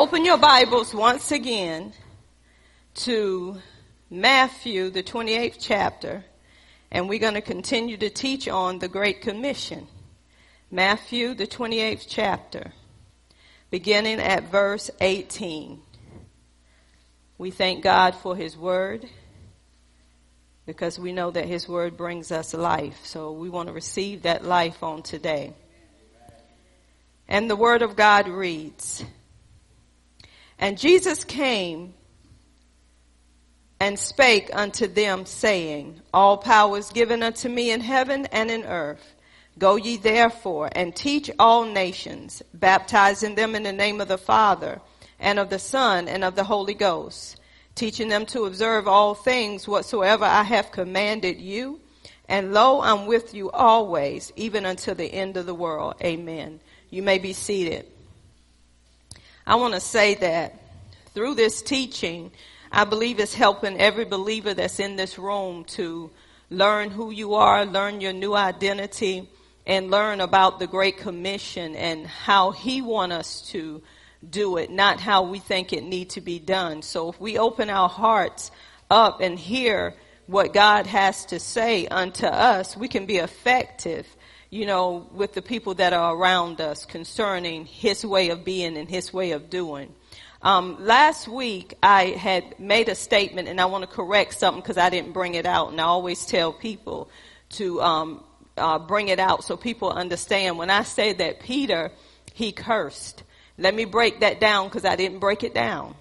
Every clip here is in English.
Open your Bibles once again to Matthew, the 28th chapter, and we're going to continue to teach on the Great Commission. Matthew, the 28th chapter, beginning at verse 18. We thank God for His Word because we know that His Word brings us life. So we want to receive that life on today. And the Word of God reads, and Jesus came and spake unto them, saying, All power is given unto me in heaven and in earth. Go ye therefore and teach all nations, baptizing them in the name of the Father and of the Son and of the Holy Ghost, teaching them to observe all things whatsoever I have commanded you. And lo, I'm with you always, even until the end of the world. Amen. You may be seated. I want to say that through this teaching, I believe it's helping every believer that's in this room to learn who you are, learn your new identity, and learn about the Great Commission and how He wants us to do it, not how we think it need to be done. So if we open our hearts up and hear what God has to say unto us, we can be effective you know, with the people that are around us concerning his way of being and his way of doing. Um, last week I had made a statement and I want to correct something because I didn't bring it out and I always tell people to um, uh, bring it out so people understand. When I say that Peter, he cursed. Let me break that down because I didn't break it down.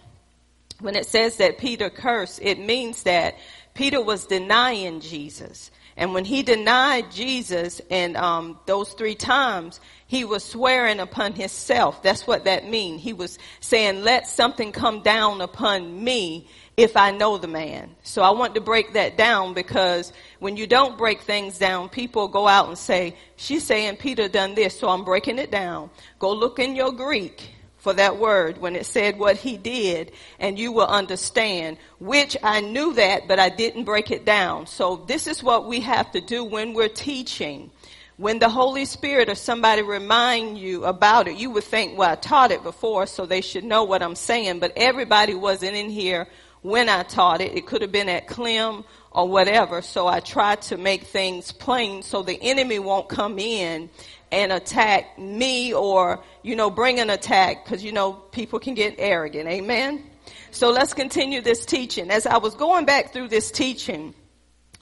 When it says that Peter cursed, it means that Peter was denying Jesus. And when he denied Jesus and um, those three times, he was swearing upon himself. That's what that means. He was saying, let something come down upon me if I know the man. So I want to break that down because when you don't break things down, people go out and say, she's saying Peter done this, so I'm breaking it down. Go look in your Greek for that word when it said what he did and you will understand which I knew that but I didn't break it down. So this is what we have to do when we're teaching. When the Holy Spirit or somebody remind you about it, you would think, well, I taught it before, so they should know what I'm saying, but everybody wasn't in here when I taught it. It could have been at Clem or whatever, so I try to make things plain so the enemy won't come in and attack me or, you know, bring an attack because, you know, people can get arrogant. Amen. So let's continue this teaching. As I was going back through this teaching,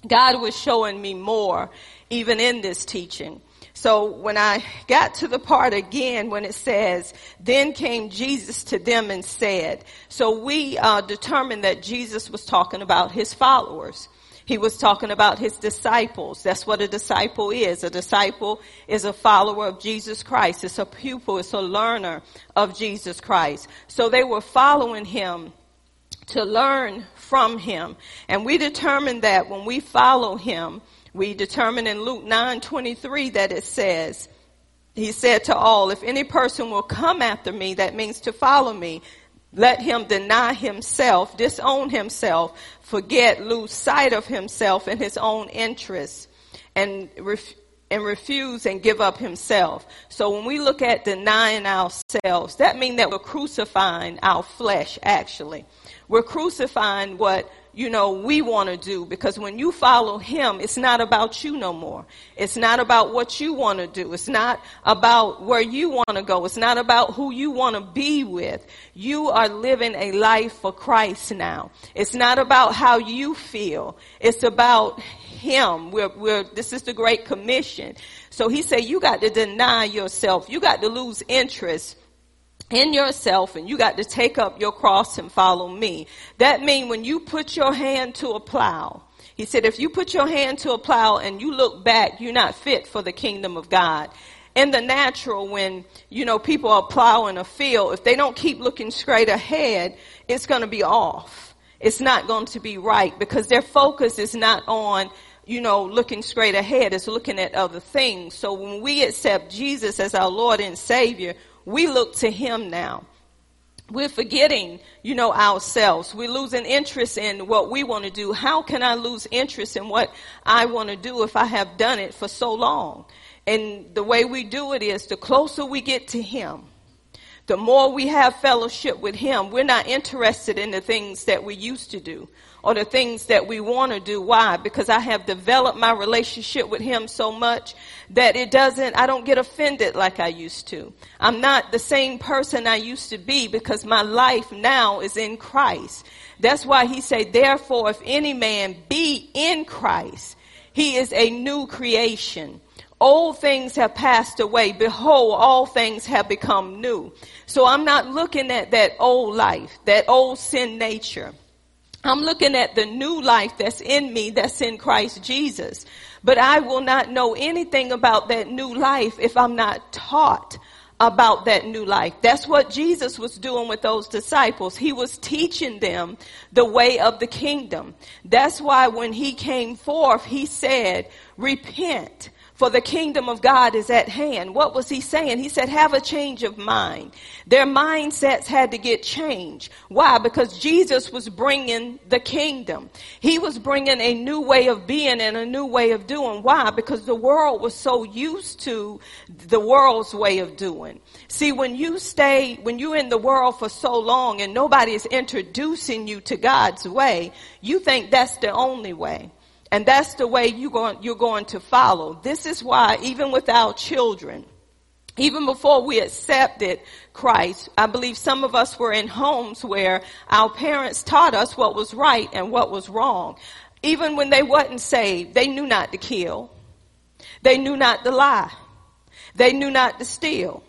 God was showing me more even in this teaching. So when I got to the part again when it says, then came Jesus to them and said, so we uh, determined that Jesus was talking about his followers. He was talking about his disciples. That's what a disciple is. A disciple is a follower of Jesus Christ. It's a pupil. It's a learner of Jesus Christ. So they were following him to learn from him. And we determined that when we follow him, we determine in Luke 9:23 that it says, he said to all, if any person will come after me, that means to follow me, let him deny himself, disown himself, forget, lose sight of himself and his own interests, and ref- and refuse and give up himself. So when we look at denying ourselves, that means that we're crucifying our flesh actually. We're crucifying what you know, we want to do because when you follow him, it's not about you no more. It's not about what you want to do. It's not about where you want to go. It's not about who you want to be with. You are living a life for Christ now. It's not about how you feel. It's about him. We're, we're, this is the Great Commission. So he said, you got to deny yourself. You got to lose interest in yourself and you got to take up your cross and follow me. That means when you put your hand to a plow, he said, if you put your hand to a plow and you look back, you're not fit for the kingdom of God. In the natural, when, you know, people are plowing a field, if they don't keep looking straight ahead, it's going to be off. It's not going to be right because their focus is not on you know, looking straight ahead, it's looking at other things. So when we accept Jesus as our Lord and Savior, we look to him now. We're forgetting, you know, ourselves. We're losing interest in what we want to do. How can I lose interest in what I want to do if I have done it for so long? And the way we do it is the closer we get to him, The more we have fellowship with Him, we're not interested in the things that we used to do or the things that we want to do. Why? Because I have developed my relationship with Him so much that it doesn't, I don't get offended like I used to. I'm not the same person I used to be because my life now is in Christ. That's why He said, therefore, if any man be in Christ, he is a new creation. Old things have passed away. Behold, all things have become new. So I'm not looking at that old life, that old sin nature. I'm looking at the new life that's in me, that's in Christ Jesus. But I will not know anything about that new life if I'm not taught about that new life. That's what Jesus was doing with those disciples. He was teaching them the way of the kingdom. That's why when he came forth, he said, repent for the kingdom of God is at hand. What was he saying? He said, have a change of mind. Their mindsets had to get changed. Why? Because Jesus was bringing the kingdom. He was bringing a new way of being and a new way of doing. Why? Because the world was so used to the world's way of doing. See, when you stay, when you're in the world for so long and nobody is introducing you to God's way, you think that's the only way. And that's the way you going, you're going to follow. This is why even with our children, even before we accepted Christ, I believe some of us were in homes where our parents taught us what was right and what was wrong. Even when they wasn't saved, they knew not to kill. They knew not to lie. They knew not to steal.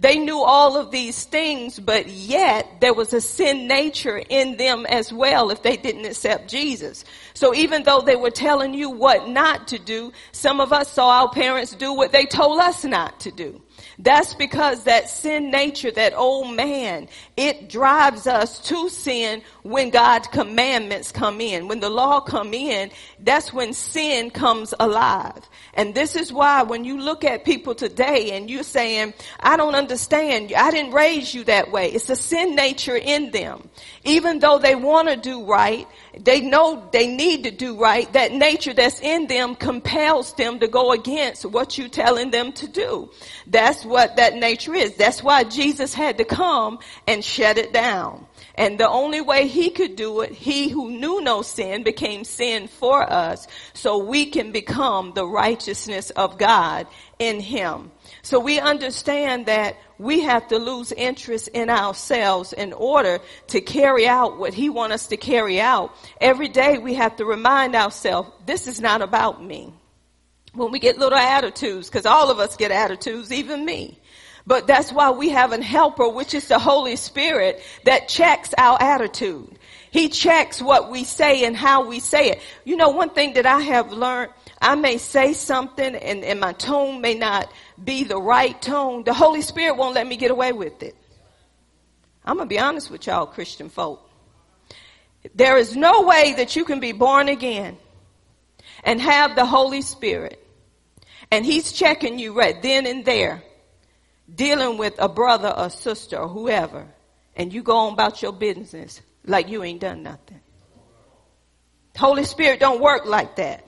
They knew all of these things, but yet there was a sin nature in them as well if they didn't accept Jesus. So even though they were telling you what not to do, some of us saw our parents do what they told us not to do. That's because that sin nature, that old man, it drives us to sin when God's commandments come in. When the law come in, that's when sin comes alive. And this is why when you look at people today and you're saying, I don't understand, I didn't raise you that way. It's a sin nature in them. Even though they want to do right, they know they need to do right. That nature that's in them compels them to go against what you're telling them to do. That's what that nature is. That's why Jesus had to come and shut it down. And the only way he could do it, he who knew no sin became sin for us so we can become the righteousness of God in him. So we understand that we have to lose interest in ourselves in order to carry out what he wants us to carry out. Every day we have to remind ourselves, this is not about me. When we get little attitudes, because all of us get attitudes, even me. But that's why we have an helper, which is the Holy Spirit that checks our attitude. He checks what we say and how we say it. You know, one thing that I have learned, I may say something and, and my tone may not be the right tone. The Holy Spirit won't let me get away with it. I'm going to be honest with y'all, Christian folk. There is no way that you can be born again and have the Holy Spirit and He's checking you right then and there dealing with a brother or sister or whoever, and you go on about your business like you ain't done nothing. Holy Spirit don't work like that.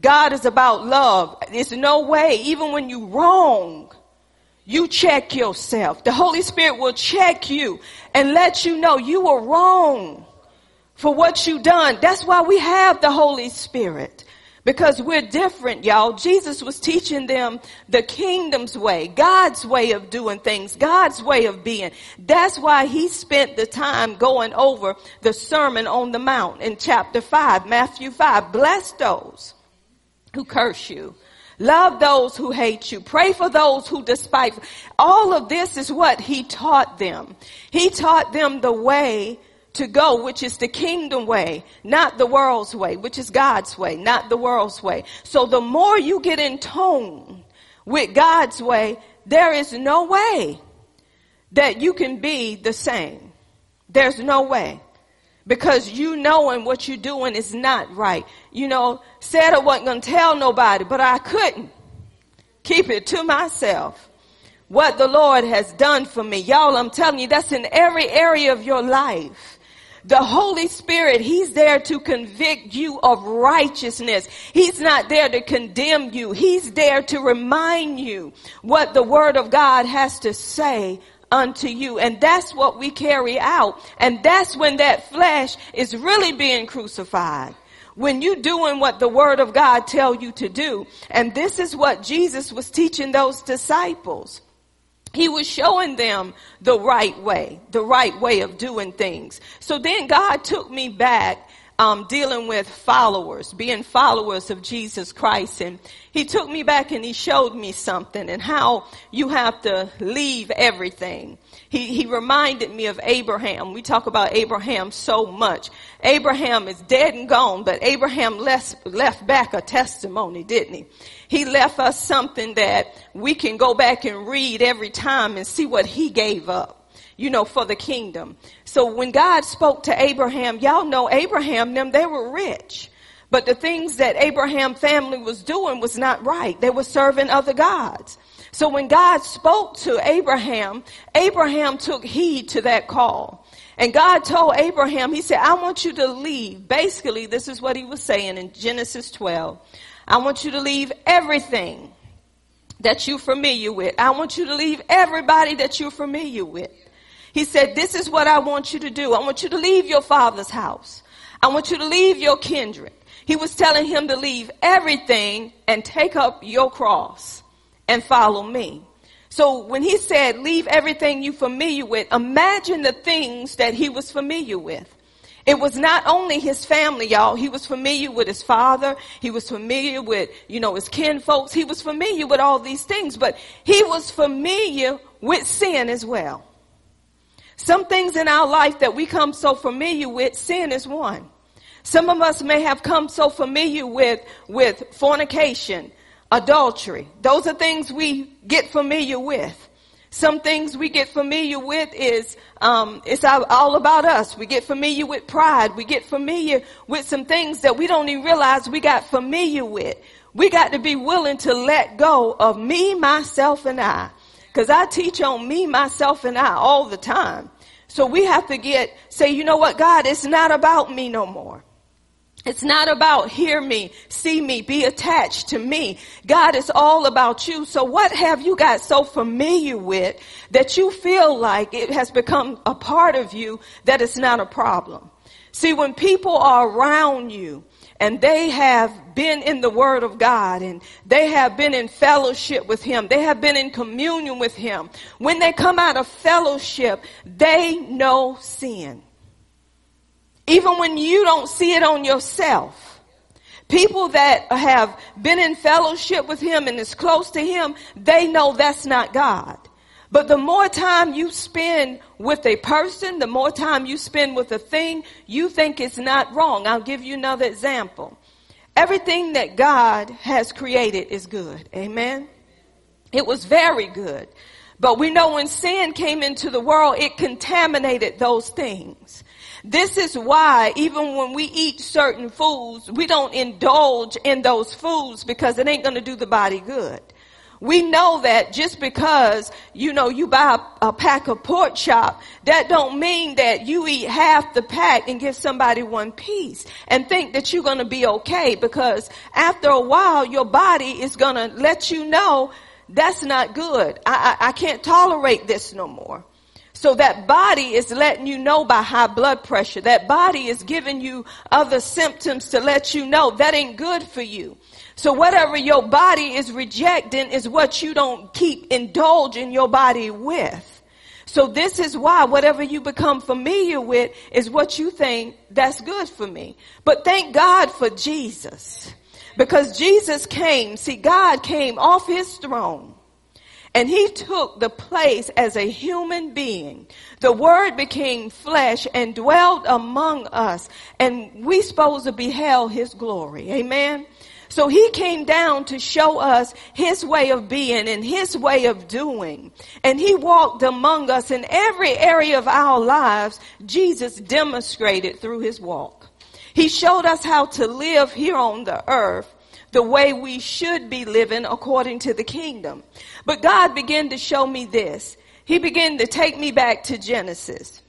God is about love. There's no way, even when you wrong, you check yourself. The Holy Spirit will check you and let you know you were wrong for what you done. That's why we have the Holy Spirit. Because we're different, y'all. Jesus was teaching them the kingdom's way, God's way of doing things, God's way of being. That's why he spent the time going over the Sermon on the Mount in chapter 5, Matthew 5. Bless those who curse you. Love those who hate you. Pray for those who despise. All of this is what he taught them. He taught them the way to go, which is the kingdom way, not the world's way, which is God's way, not the world's way. So the more you get in tone with God's way, there is no way that you can be the same. There's no way. Because you knowing what you're doing is not right. You know, said I wasn't going to tell nobody, but I couldn't keep it to myself. What the Lord has done for me. Y'all, I'm telling you, that's in every area of your life. The Holy Spirit, He's there to convict you of righteousness. He's not there to condemn you. He's there to remind you what the Word of God has to say unto you. And that's what we carry out. And that's when that flesh is really being crucified. When you doing what the word of God tell you to do. And this is what Jesus was teaching those disciples. He was showing them the right way, the right way of doing things. So then God took me back um, dealing with followers, being followers of Jesus Christ. And he took me back and he showed me something and how you have to leave everything. He, he reminded me of Abraham. We talk about Abraham so much. Abraham is dead and gone, but Abraham left, left back a testimony, didn't he? He left us something that we can go back and read every time and see what he gave up you know, for the kingdom. So when God spoke to Abraham, y'all know Abraham, them, they were rich. But the things that Abraham family was doing was not right. They were serving other gods. So when God spoke to Abraham, Abraham took heed to that call. And God told Abraham, he said, I want you to leave. Basically, this is what he was saying in Genesis 12. I want you to leave everything that you're familiar with. I want you to leave everybody that you're familiar with. He said, this is what I want you to do. I want you to leave your father's house. I want you to leave your kindred. He was telling him to leave everything and take up your cross and follow me. So when he said, leave everything you familiar with, imagine the things that he was familiar with. It was not only his family, y'all. He was familiar with his father. He was familiar with, you know, his kin folks. He was familiar with all these things, but he was familiar with sin as well. Some things in our life that we come so familiar with, sin is one. Some of us may have come so familiar with, with fornication, adultery. Those are things we get familiar with. Some things we get familiar with is um, it's all about us. We get familiar with pride. We get familiar with some things that we don't even realize we got familiar with. We got to be willing to let go of me, myself, and I. Because I teach on me, myself, and I all the time. So we have to get, say, you know what, God, it's not about me no more. It's not about hear me, see me, be attached to me. God is all about you. So what have you got so familiar with that you feel like it has become a part of you that it's not a problem? See, when people are around you and they have been in the Word of God and they have been in fellowship with Him. They have been in communion with Him. When they come out of fellowship, they know sin. Even when you don't see it on yourself. People that have been in fellowship with Him and is close to Him, they know that's not God. But the more time you spend with a person, the more time you spend with a thing, you think it's not wrong. I'll give you another example. Everything that God has created is good. Amen. It was very good. But we know when sin came into the world, it contaminated those things. This is why even when we eat certain foods, we don't indulge in those foods because it ain't going to do the body good. We know that just because, you know, you buy a, a, pack of pork chop, that don't mean that you eat half the pack and give somebody one piece and think that you're going to be okay because after a while your body is going to let you know that's not good. I, I, I can't tolerate this no more. So that body is letting you know by high blood pressure. That body is giving you other symptoms to let you know that ain't good for you. So whatever your body is rejecting is what you don't keep indulging your body with. So this is why whatever you become familiar with is what you think that's good for me. But thank God for Jesus. Because Jesus came, see God came off his throne and he took the place as a human being. The word became flesh and dwelled among us and we supposed to beheld his glory. Amen. So he came down to show us his way of being and his way of doing. And he walked among us in every area of our lives. Jesus demonstrated through his walk. He showed us how to live here on the earth the way we should be living according to the kingdom. But God began to show me this. He began to take me back to Genesis.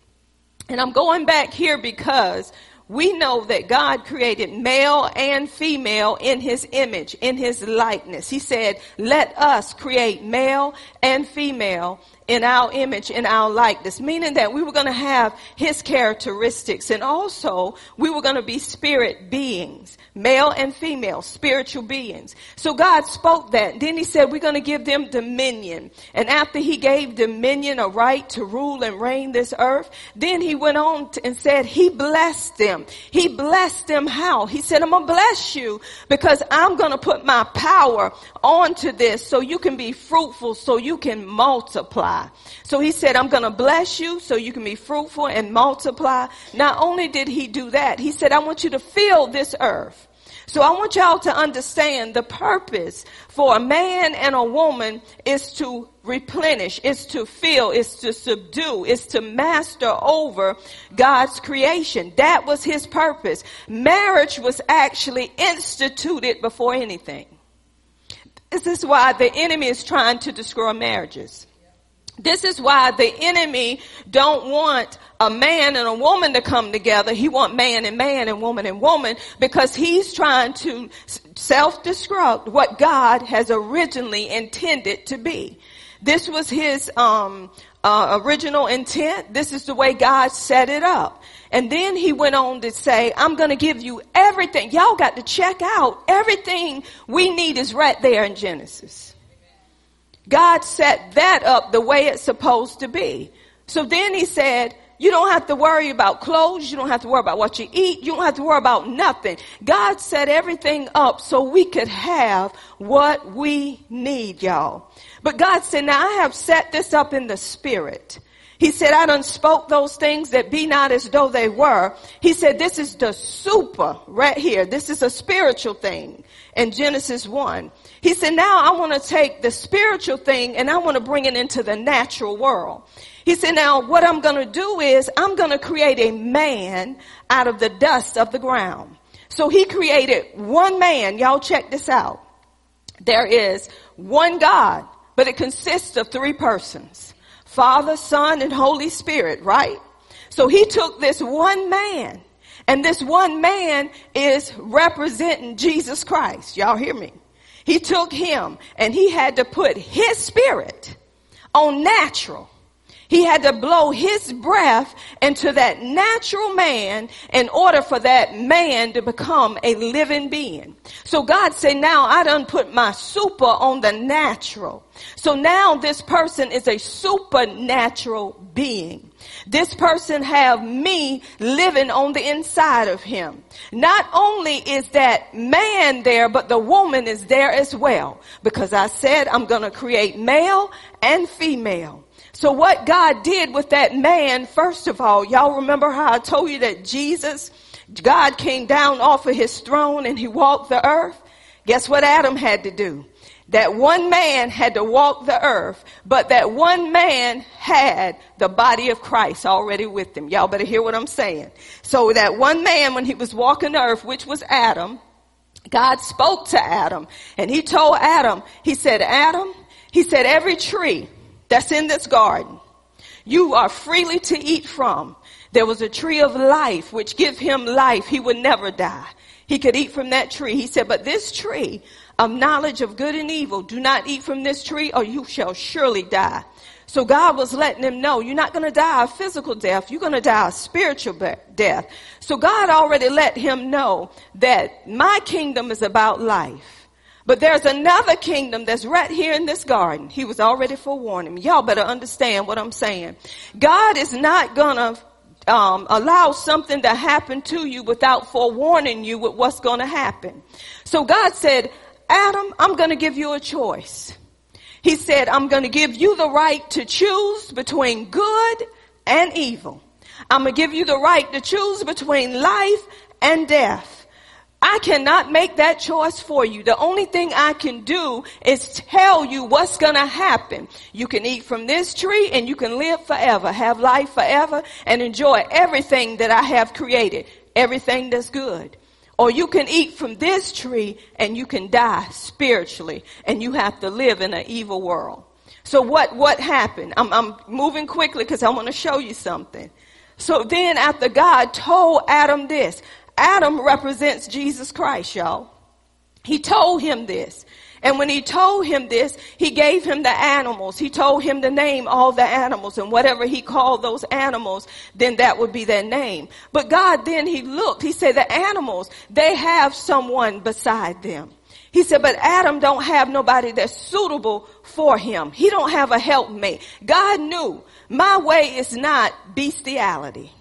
And I'm going back here because we know that God created male and female in his image, in his likeness. He said, let us create male and female in our image, in our likeness, meaning that we were going to have his characteristics and also we were going to be spirit beings, male and female, spiritual beings. So God spoke that. Then he said, we're going to give them dominion. And after he gave dominion, a right to rule and reign this earth, then he went on and said, he blessed them. He blessed them how? He said, I'm going to bless you because I'm going to put my power onto this so you can be fruitful, so you can multiply. So he said, I'm going to bless you so you can be fruitful and multiply. Not only did he do that, he said, I want you to fill this earth. So I want y'all to understand the purpose for a man and a woman is to replenish, is to fill, is to subdue, is to master over God's creation. That was his purpose. Marriage was actually instituted before anything. This is why the enemy is trying to destroy marriages. This is why the enemy don't want a man and a woman to come together. He want man and man and woman and woman because he's trying to self-destruct what God has originally intended to be. This was his um, uh, original intent. This is the way God set it up. And then he went on to say, I'm going to give you everything. Y'all got to check out everything we need is right there in Genesis. God set that up the way it's supposed to be. So then he said, you don't have to worry about clothes. You don't have to worry about what you eat. You don't have to worry about nothing. God set everything up so we could have what we need, y'all. But God said, now I have set this up in the spirit. He said, I done spoke those things that be not as though they were. He said, this is the super right here. This is a spiritual thing in Genesis 1. He said, now I want to take the spiritual thing and I want to bring it into the natural world. He said, now what I'm going to do is I'm going to create a man out of the dust of the ground. So he created one man. Y'all check this out. There is one God, but it consists of three persons. Father, Son, and Holy Spirit, right? So he took this one man and this one man is representing Jesus Christ. Y'all hear me? He took him and he had to put his spirit on natural. He had to blow his breath into that natural man in order for that man to become a living being. So God said, now I done put my super on the natural. So now this person is a supernatural being. This person have me living on the inside of him. Not only is that man there, but the woman is there as well. Because I said I'm going to create male and female. So what God did with that man, first of all, y'all remember how I told you that Jesus, God came down off of his throne and he walked the earth? Guess what Adam had to do? That one man had to walk the earth, but that one man had the body of Christ already with him. Y'all better hear what I'm saying. So that one man, when he was walking the earth, which was Adam, God spoke to Adam and he told Adam, he said, Adam, he said, every tree that's in this garden, you are freely to eat from. There was a tree of life which give him life. He would never die. He could eat from that tree. He said, but this tree of knowledge of good and evil. Do not eat from this tree or you shall surely die. So God was letting him know you're not going to die a physical death. You're going to die a spiritual death. So God already let him know that my kingdom is about life. But there's another kingdom that's right here in this garden. He was already forewarning. Y'all better understand what I'm saying. God is not gonna um, allow something to happen to you without forewarning you with what's going to happen. So God said, Adam, I'm going to give you a choice. He said, I'm going to give you the right to choose between good and evil. I'm going to give you the right to choose between life and death. I cannot make that choice for you. The only thing I can do is tell you what's going to happen. You can eat from this tree and you can live forever, have life forever and enjoy everything that I have created. Everything that's good. Or you can eat from this tree and you can die spiritually and you have to live in an evil world. So what, what happened? I'm, I'm moving quickly because I want to show you something. So then after God told Adam this, Adam represents Jesus Christ, y'all. He told him this. And when he told him this, he gave him the animals. He told him to name all the animals and whatever he called those animals, then that would be their name. But God then he looked, he said the animals, they have someone beside them. He said, but Adam don't have nobody that's suitable for him. He don't have a helpmate. God knew my way is not bestiality.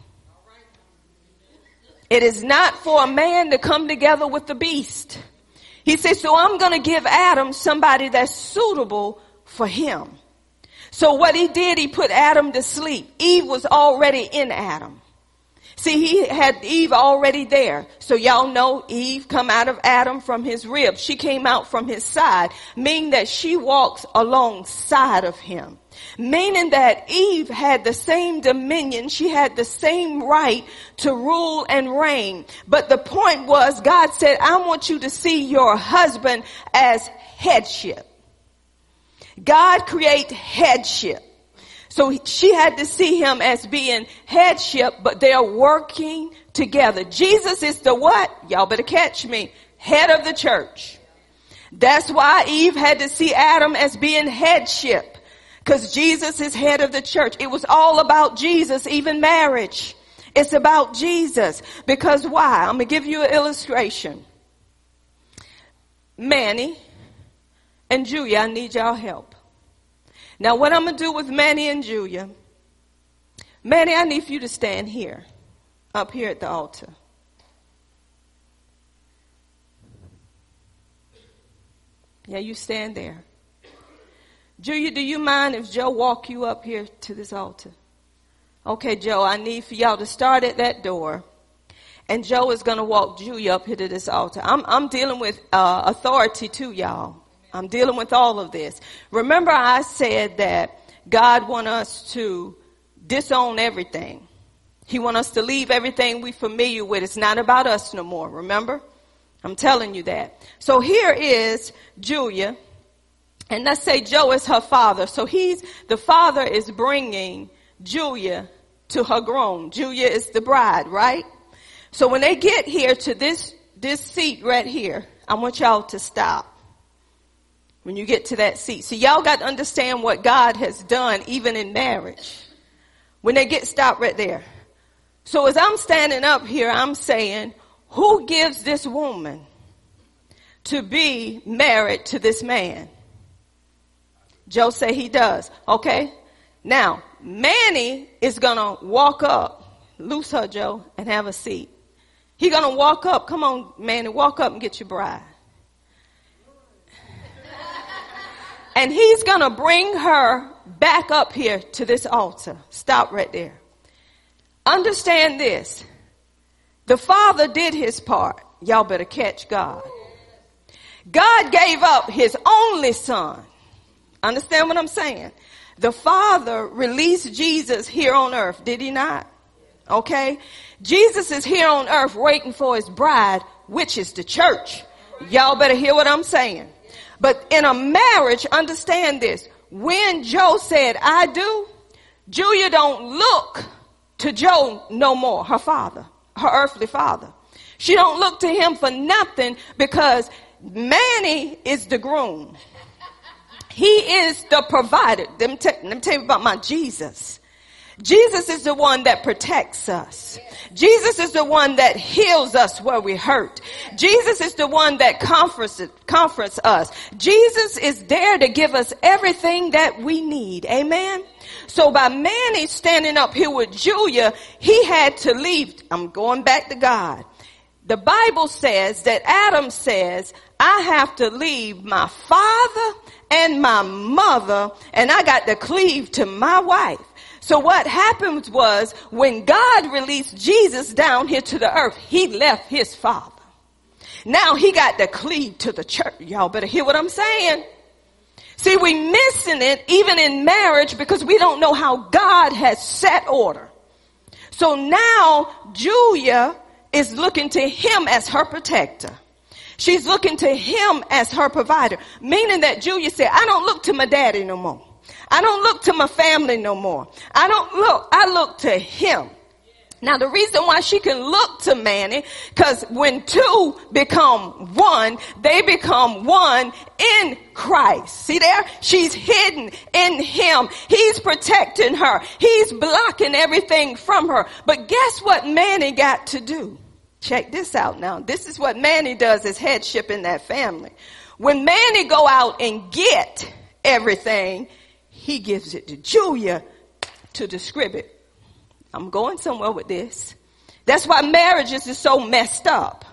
It is not for a man to come together with the beast. He says, so I'm going to give Adam somebody that's suitable for him. So what he did, he put Adam to sleep. Eve was already in Adam. See, he had Eve already there. So y'all know Eve come out of Adam from his rib. She came out from his side, meaning that she walks alongside of him. Meaning that Eve had the same dominion. She had the same right to rule and reign. But the point was God said, I want you to see your husband as headship. God create headship. So she had to see him as being headship, but they're working together. Jesus is the what? Y'all better catch me. Head of the church. That's why Eve had to see Adam as being headship. Cause Jesus is head of the church. It was all about Jesus, even marriage. It's about Jesus. Because why? I'm gonna give you an illustration. Manny and Julia, I need y'all help. Now, what I'm going to do with Manny and Julia, Manny, I need you to stand here, up here at the altar. Yeah, you stand there. Julia, do you mind if Joe walk you up here to this altar? Okay, Joe, I need for y'all to start at that door. And Joe is going to walk Julia up here to this altar. I'm, I'm dealing with uh, authority too, y'all. I'm dealing with all of this. Remember I said that God want us to disown everything. He want us to leave everything we familiar with. It's not about us no more. Remember? I'm telling you that. So here is Julia. And let's say Joe is her father. So he's, the father is bringing Julia to her groom. Julia is the bride, right? So when they get here to this, this seat right here, I want y'all to stop when you get to that seat. So y'all got to understand what God has done even in marriage. When they get stopped right there. So as I'm standing up here, I'm saying, who gives this woman to be married to this man? Joe say he does. Okay. Now, Manny is gonna walk up, loose her, Joe, and have a seat. He gonna walk up. Come on, Manny, walk up and get your bride. And he's going to bring her back up here to this altar. Stop right there. Understand this. The father did his part. Y'all better catch God. God gave up his only son. Understand what I'm saying? The father released Jesus here on earth. Did he not? Okay. Jesus is here on earth waiting for his bride, which is the church. Y'all better hear what I'm saying. But in a marriage, understand this. When Joe said, I do, Julia don't look to Joe no more, her father, her earthly father. She don't look to him for nothing because Manny is the groom. He is the provider. Let me, t- let me tell you about my Jesus. Jesus is the one that protects us. Jesus is the one that heals us where we hurt. Jesus is the one that comforts, comforts us. Jesus is there to give us everything that we need. Amen. So by Manny standing up here with Julia, he had to leave. I'm going back to God. The Bible says that Adam says, I have to leave my father and my mother and I got to cleave to my wife. So what happened was when God released Jesus down here to the earth, he left his father. Now he got to cleave to the church. Y'all better hear what I'm saying. See, we missing it even in marriage because we don't know how God has set order. So now Julia is looking to him as her protector. She's looking to him as her provider, meaning that Julia said, I don't look to my daddy no more. I don't look to my family no more. I don't look, I look to him. Now the reason why she can look to Manny, cause when two become one, they become one in Christ. See there? She's hidden in him. He's protecting her. He's blocking everything from her. But guess what Manny got to do? Check this out now. This is what Manny does as headship in that family. When Manny go out and get everything, he gives it to Julia to distribute I'm going somewhere with this. That's why marriages is so messed up.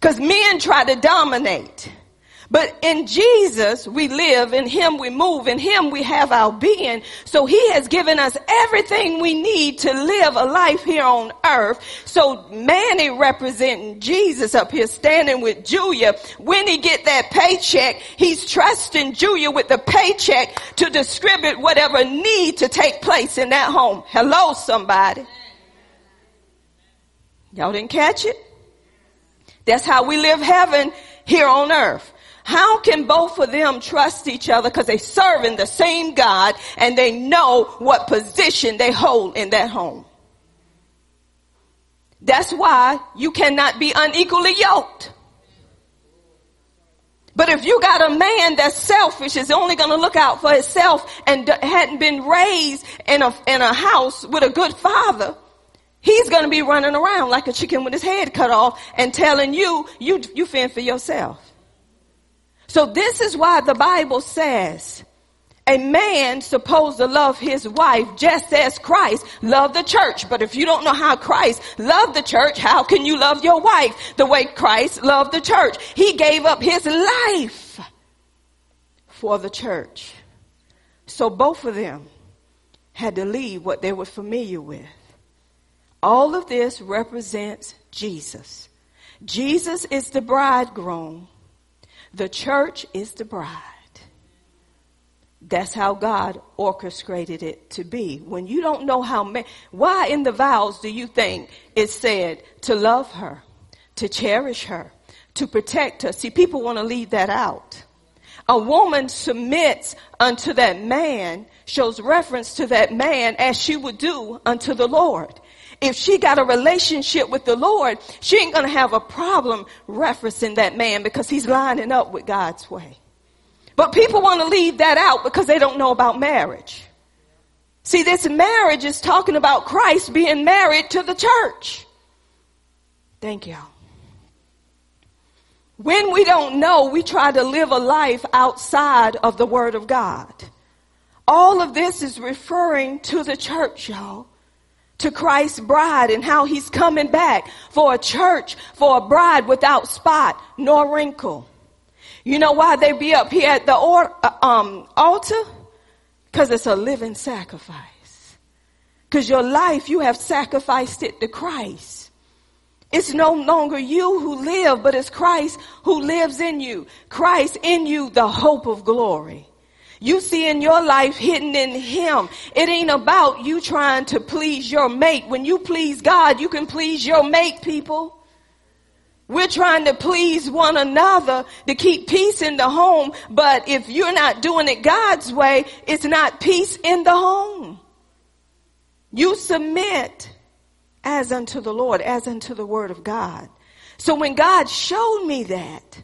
Cause men try to dominate. But in Jesus, we live, in Him we move, in Him we have our being. So He has given us everything we need to live a life here on earth. So Manny representing Jesus up here standing with Julia. When he get that paycheck, he's trusting Julia with the paycheck to distribute whatever need to take place in that home. Hello somebody. Y'all didn't catch it? That's how we live heaven here on earth. How can both of them trust each other? Because they serve in the same God and they know what position they hold in that home. That's why you cannot be unequally yoked. But if you got a man that's selfish, is only going to look out for himself and hadn't been raised in a, in a house with a good father, he's going to be running around like a chicken with his head cut off and telling you, you, you fend for yourself. So this is why the Bible says a man supposed to love his wife just as Christ loved the church. But if you don't know how Christ loved the church, how can you love your wife the way Christ loved the church? He gave up his life for the church. So both of them had to leave what they were familiar with. All of this represents Jesus. Jesus is the bridegroom the church is the bride. That's how God orchestrated it to be. When you don't know how, ma- why in the vows do you think it said to love her, to cherish her, to protect her? See, people want to leave that out. A woman submits unto that man, shows reference to that man as she would do unto the Lord if she got a relationship with the Lord, she ain't going to have a problem referencing that man because he's lining up with God's way. But people want to leave that out because they don't know about marriage. See, this marriage is talking about Christ being married to the church. Thank y'all. When we don't know, we try to live a life outside of the Word of God. All of this is referring to the church, y'all to Christ's bride and how he's coming back for a church, for a bride without spot nor wrinkle. You know why they be up here at the or, uh, um, altar? Because it's a living sacrifice. Because your life, you have sacrificed it to Christ. It's no longer you who live, but it's Christ who lives in you. Christ in you, the hope of glory. You see in your life hidden in Him. It ain't about you trying to please your mate. When you please God, you can please your mate, people. We're trying to please one another to keep peace in the home, but if you're not doing it God's way, it's not peace in the home. You submit as unto the Lord, as unto the word of God. So when God showed me that,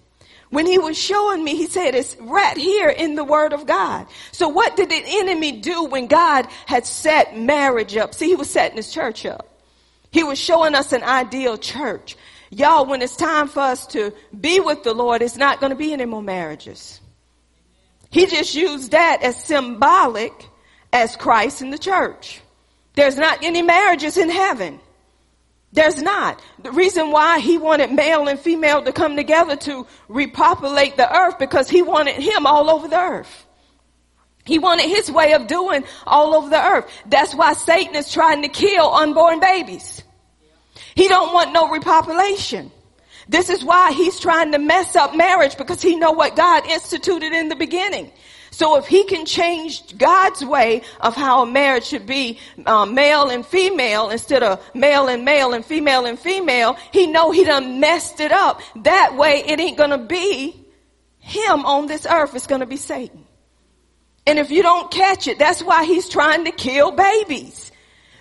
when he was showing me, he said it's right here in the word of God. So what did the enemy do when God had set marriage up? See, he was setting his church up. He was showing us an ideal church. Y'all, when it's time for us to be with the Lord, it's not going to be any more marriages. He just used that as symbolic as Christ in the church. There's not any marriages in heaven. There's not. The reason why he wanted male and female to come together to repopulate the earth because he wanted him all over the earth. He wanted his way of doing all over the earth. That's why Satan is trying to kill unborn babies. He don't want no repopulation. This is why he's trying to mess up marriage because he know what God instituted in the beginning. So if he can change God's way of how a marriage should be, uh, male and female instead of male and male and female and female, he know he done messed it up. That way it ain't gonna be him on this earth. It's gonna be Satan. And if you don't catch it, that's why he's trying to kill babies.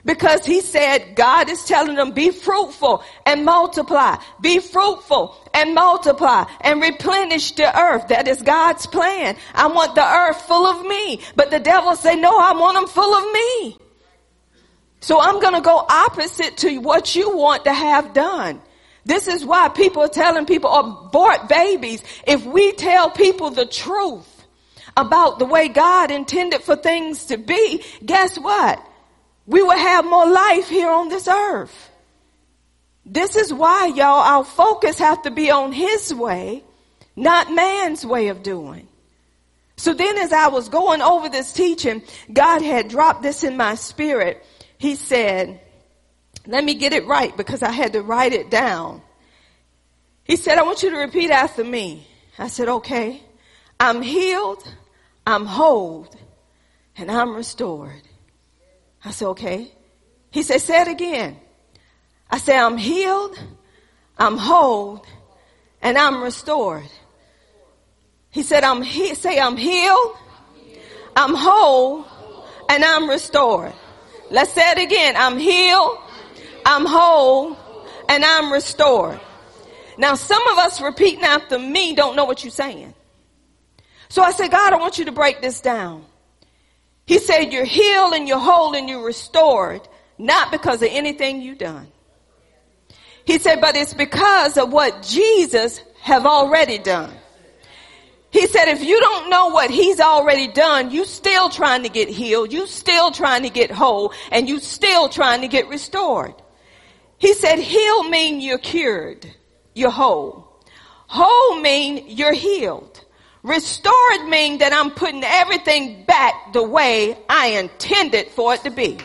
Because he said God is telling them be fruitful and multiply. Be fruitful and multiply and replenish the earth. That is God's plan. I want the earth full of me. But the devil say, no, I want them full of me. So I'm going to go opposite to what you want to have done. This is why people are telling people abort babies. If we tell people the truth about the way God intended for things to be, guess what? We will have more life here on this earth. This is why y'all, our focus have to be on his way, not man's way of doing. So then as I was going over this teaching, God had dropped this in my spirit. He said, let me get it right because I had to write it down. He said, I want you to repeat after me. I said, okay. I'm healed, I'm whole, and I'm restored. I said, okay. He said, say it again. I said, I'm healed, I'm whole, and I'm restored. He said, I'm he- say I'm healed, I'm whole, and I'm restored. Let's say it again. I'm healed, I'm whole, and I'm restored. Now some of us repeating after me don't know what you're saying. So I said, God, I want you to break this down. He said, you're healed and you're whole and you're restored, not because of anything you've done. He said, but it's because of what Jesus have already done. He said, if you don't know what he's already done, you still trying to get healed, you still trying to get whole, and you still trying to get restored. He said, heal mean you're cured, you're whole. Whole mean you're healed. Restored mean that I'm putting everything back the way I intended for it to be.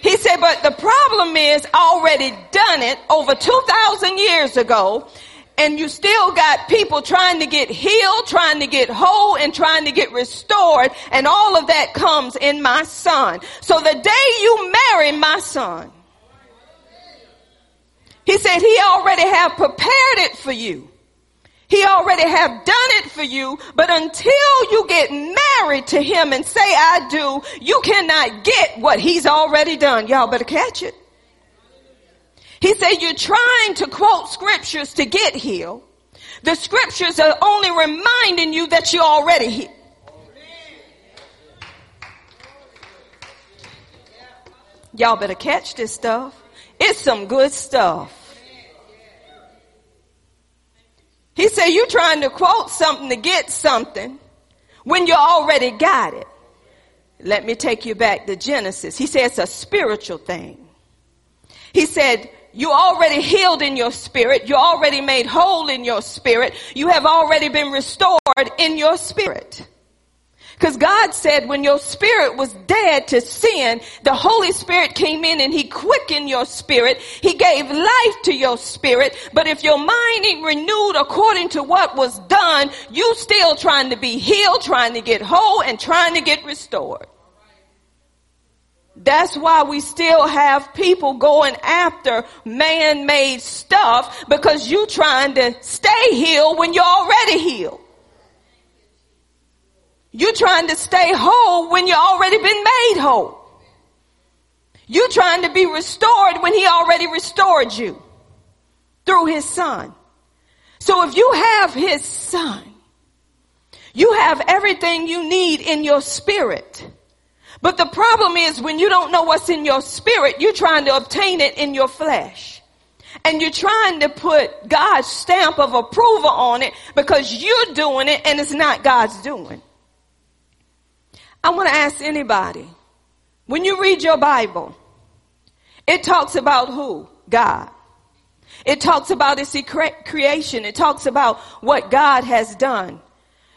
He said, but the problem is already done it over 2,000 years ago and you still got people trying to get healed, trying to get whole, and trying to get restored, and all of that comes in my son. So the day you marry my son, he said he already have prepared it for you. He already have done it for you, but until you get married to him and say I do, you cannot get what he's already done. Y'all better catch it. He said you're trying to quote scriptures to get healed. The scriptures are only reminding you that you're already healed. Y'all better catch this stuff. It's some good stuff. He said you're trying to quote something to get something when you already got it. Let me take you back to Genesis. He said it's a spiritual thing. He said you already healed in your spirit. You're already made whole in your spirit. You have already been restored in your spirit. Because God said when your spirit was dead to sin, the Holy Spirit came in and He quickened your spirit. He gave life to your spirit. But if your mind ain't renewed according to what was done, you still trying to be healed, trying to get whole, and trying to get restored. That's why we still have people going after man-made stuff because you trying to stay healed when you're already healed. You're trying to stay whole when you already been made whole. You're trying to be restored when he already restored you through his son. So if you have his son, you have everything you need in your spirit but the problem is when you don't know what's in your spirit, you're trying to obtain it in your flesh. And you're trying to put God's stamp of approval on it because you're doing it and it's not God's doing. I want to ask anybody, when you read your Bible, it talks about who? God. It talks about its creation. It talks about what God has done.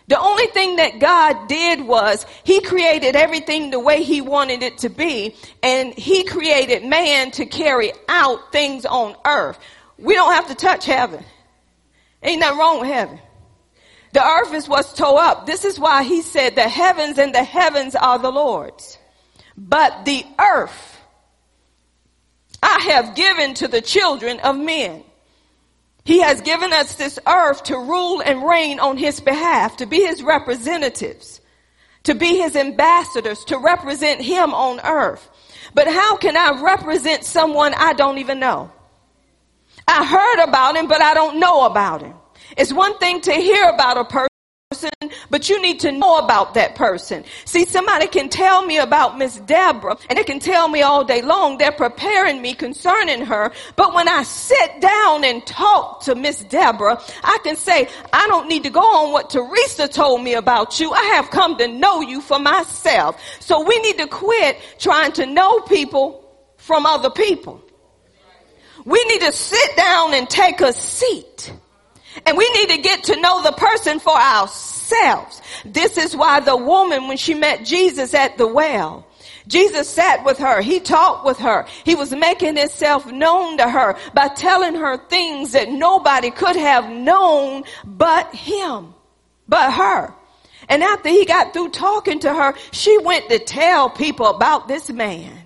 The only thing that God did was He created everything the way He wanted it to be, and He created man to carry out things on earth. We don't have to touch heaven. Ain't nothing wrong with heaven. The earth is what's tore up. This is why He said the heavens and the heavens are the Lord's. But the earth I have given to the children of men. He has given us this earth to rule and reign on his behalf, to be his representatives, to be his ambassadors, to represent him on earth. But how can I represent someone I don't even know? I heard about him, but I don't know about him. It's one thing to hear about a person but you need to know about that person. See, somebody can tell me about Miss Deborah and they can tell me all day long they're preparing me concerning her. But when I sit down and talk to Miss Deborah, I can say, I don't need to go on what Teresa told me about you. I have come to know you for myself. So we need to quit trying to know people from other people. We need to sit down and take a seat and we need to get to know the person for ourselves. This is why the woman, when she met Jesus at the well, Jesus sat with her. He talked with her. He was making himself known to her by telling her things that nobody could have known but him, but her. And after he got through talking to her, she went to tell people about this man.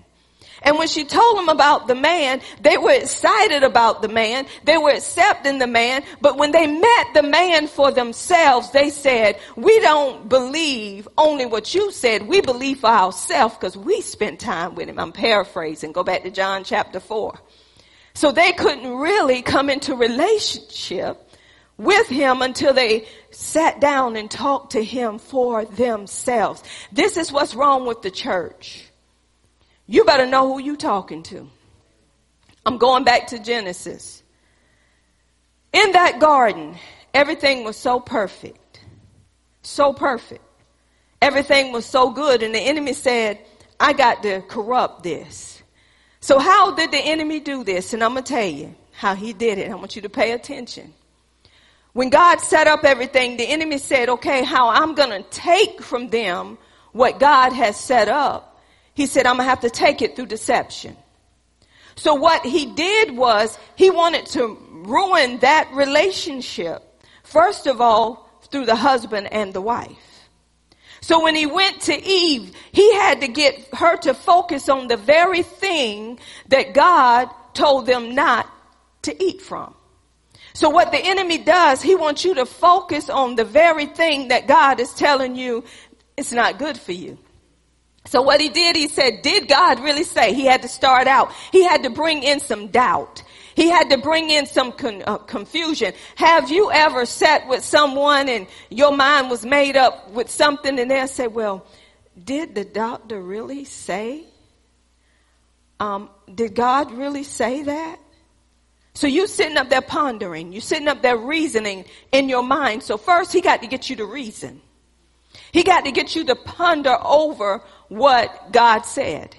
And when she told them about the man, they were excited about the man. They were accepting the man. But when they met the man for themselves, they said, we don't believe only what you said. We believe for ourselves because we spent time with him. I'm paraphrasing. Go back to John chapter four. So they couldn't really come into relationship with him until they sat down and talked to him for themselves. This is what's wrong with the church. You better know who you talking to. I'm going back to Genesis. In that garden, everything was so perfect. So perfect. Everything was so good. And the enemy said, I got to corrupt this. So how did the enemy do this? And I'm going to tell you how he did it. I want you to pay attention. When God set up everything, the enemy said, okay, how I'm going to take from them what God has set up he said, I'm going to have to take it through deception. So what he did was he wanted to ruin that relationship. First of all, through the husband and the wife. So when he went to Eve, he had to get her to focus on the very thing that God told them not to eat from. So what the enemy does, he wants you to focus on the very thing that God is telling you it's not good for you. So what he did, he said, did God really say? He had to start out. He had to bring in some doubt. He had to bring in some con- uh, confusion. Have you ever sat with someone and your mind was made up with something and they said, well, did the doctor really say? Um, did God really say that? So you sitting up there pondering, you sitting up there reasoning in your mind. So first he got to get you to reason. He got to get you to ponder over what God said.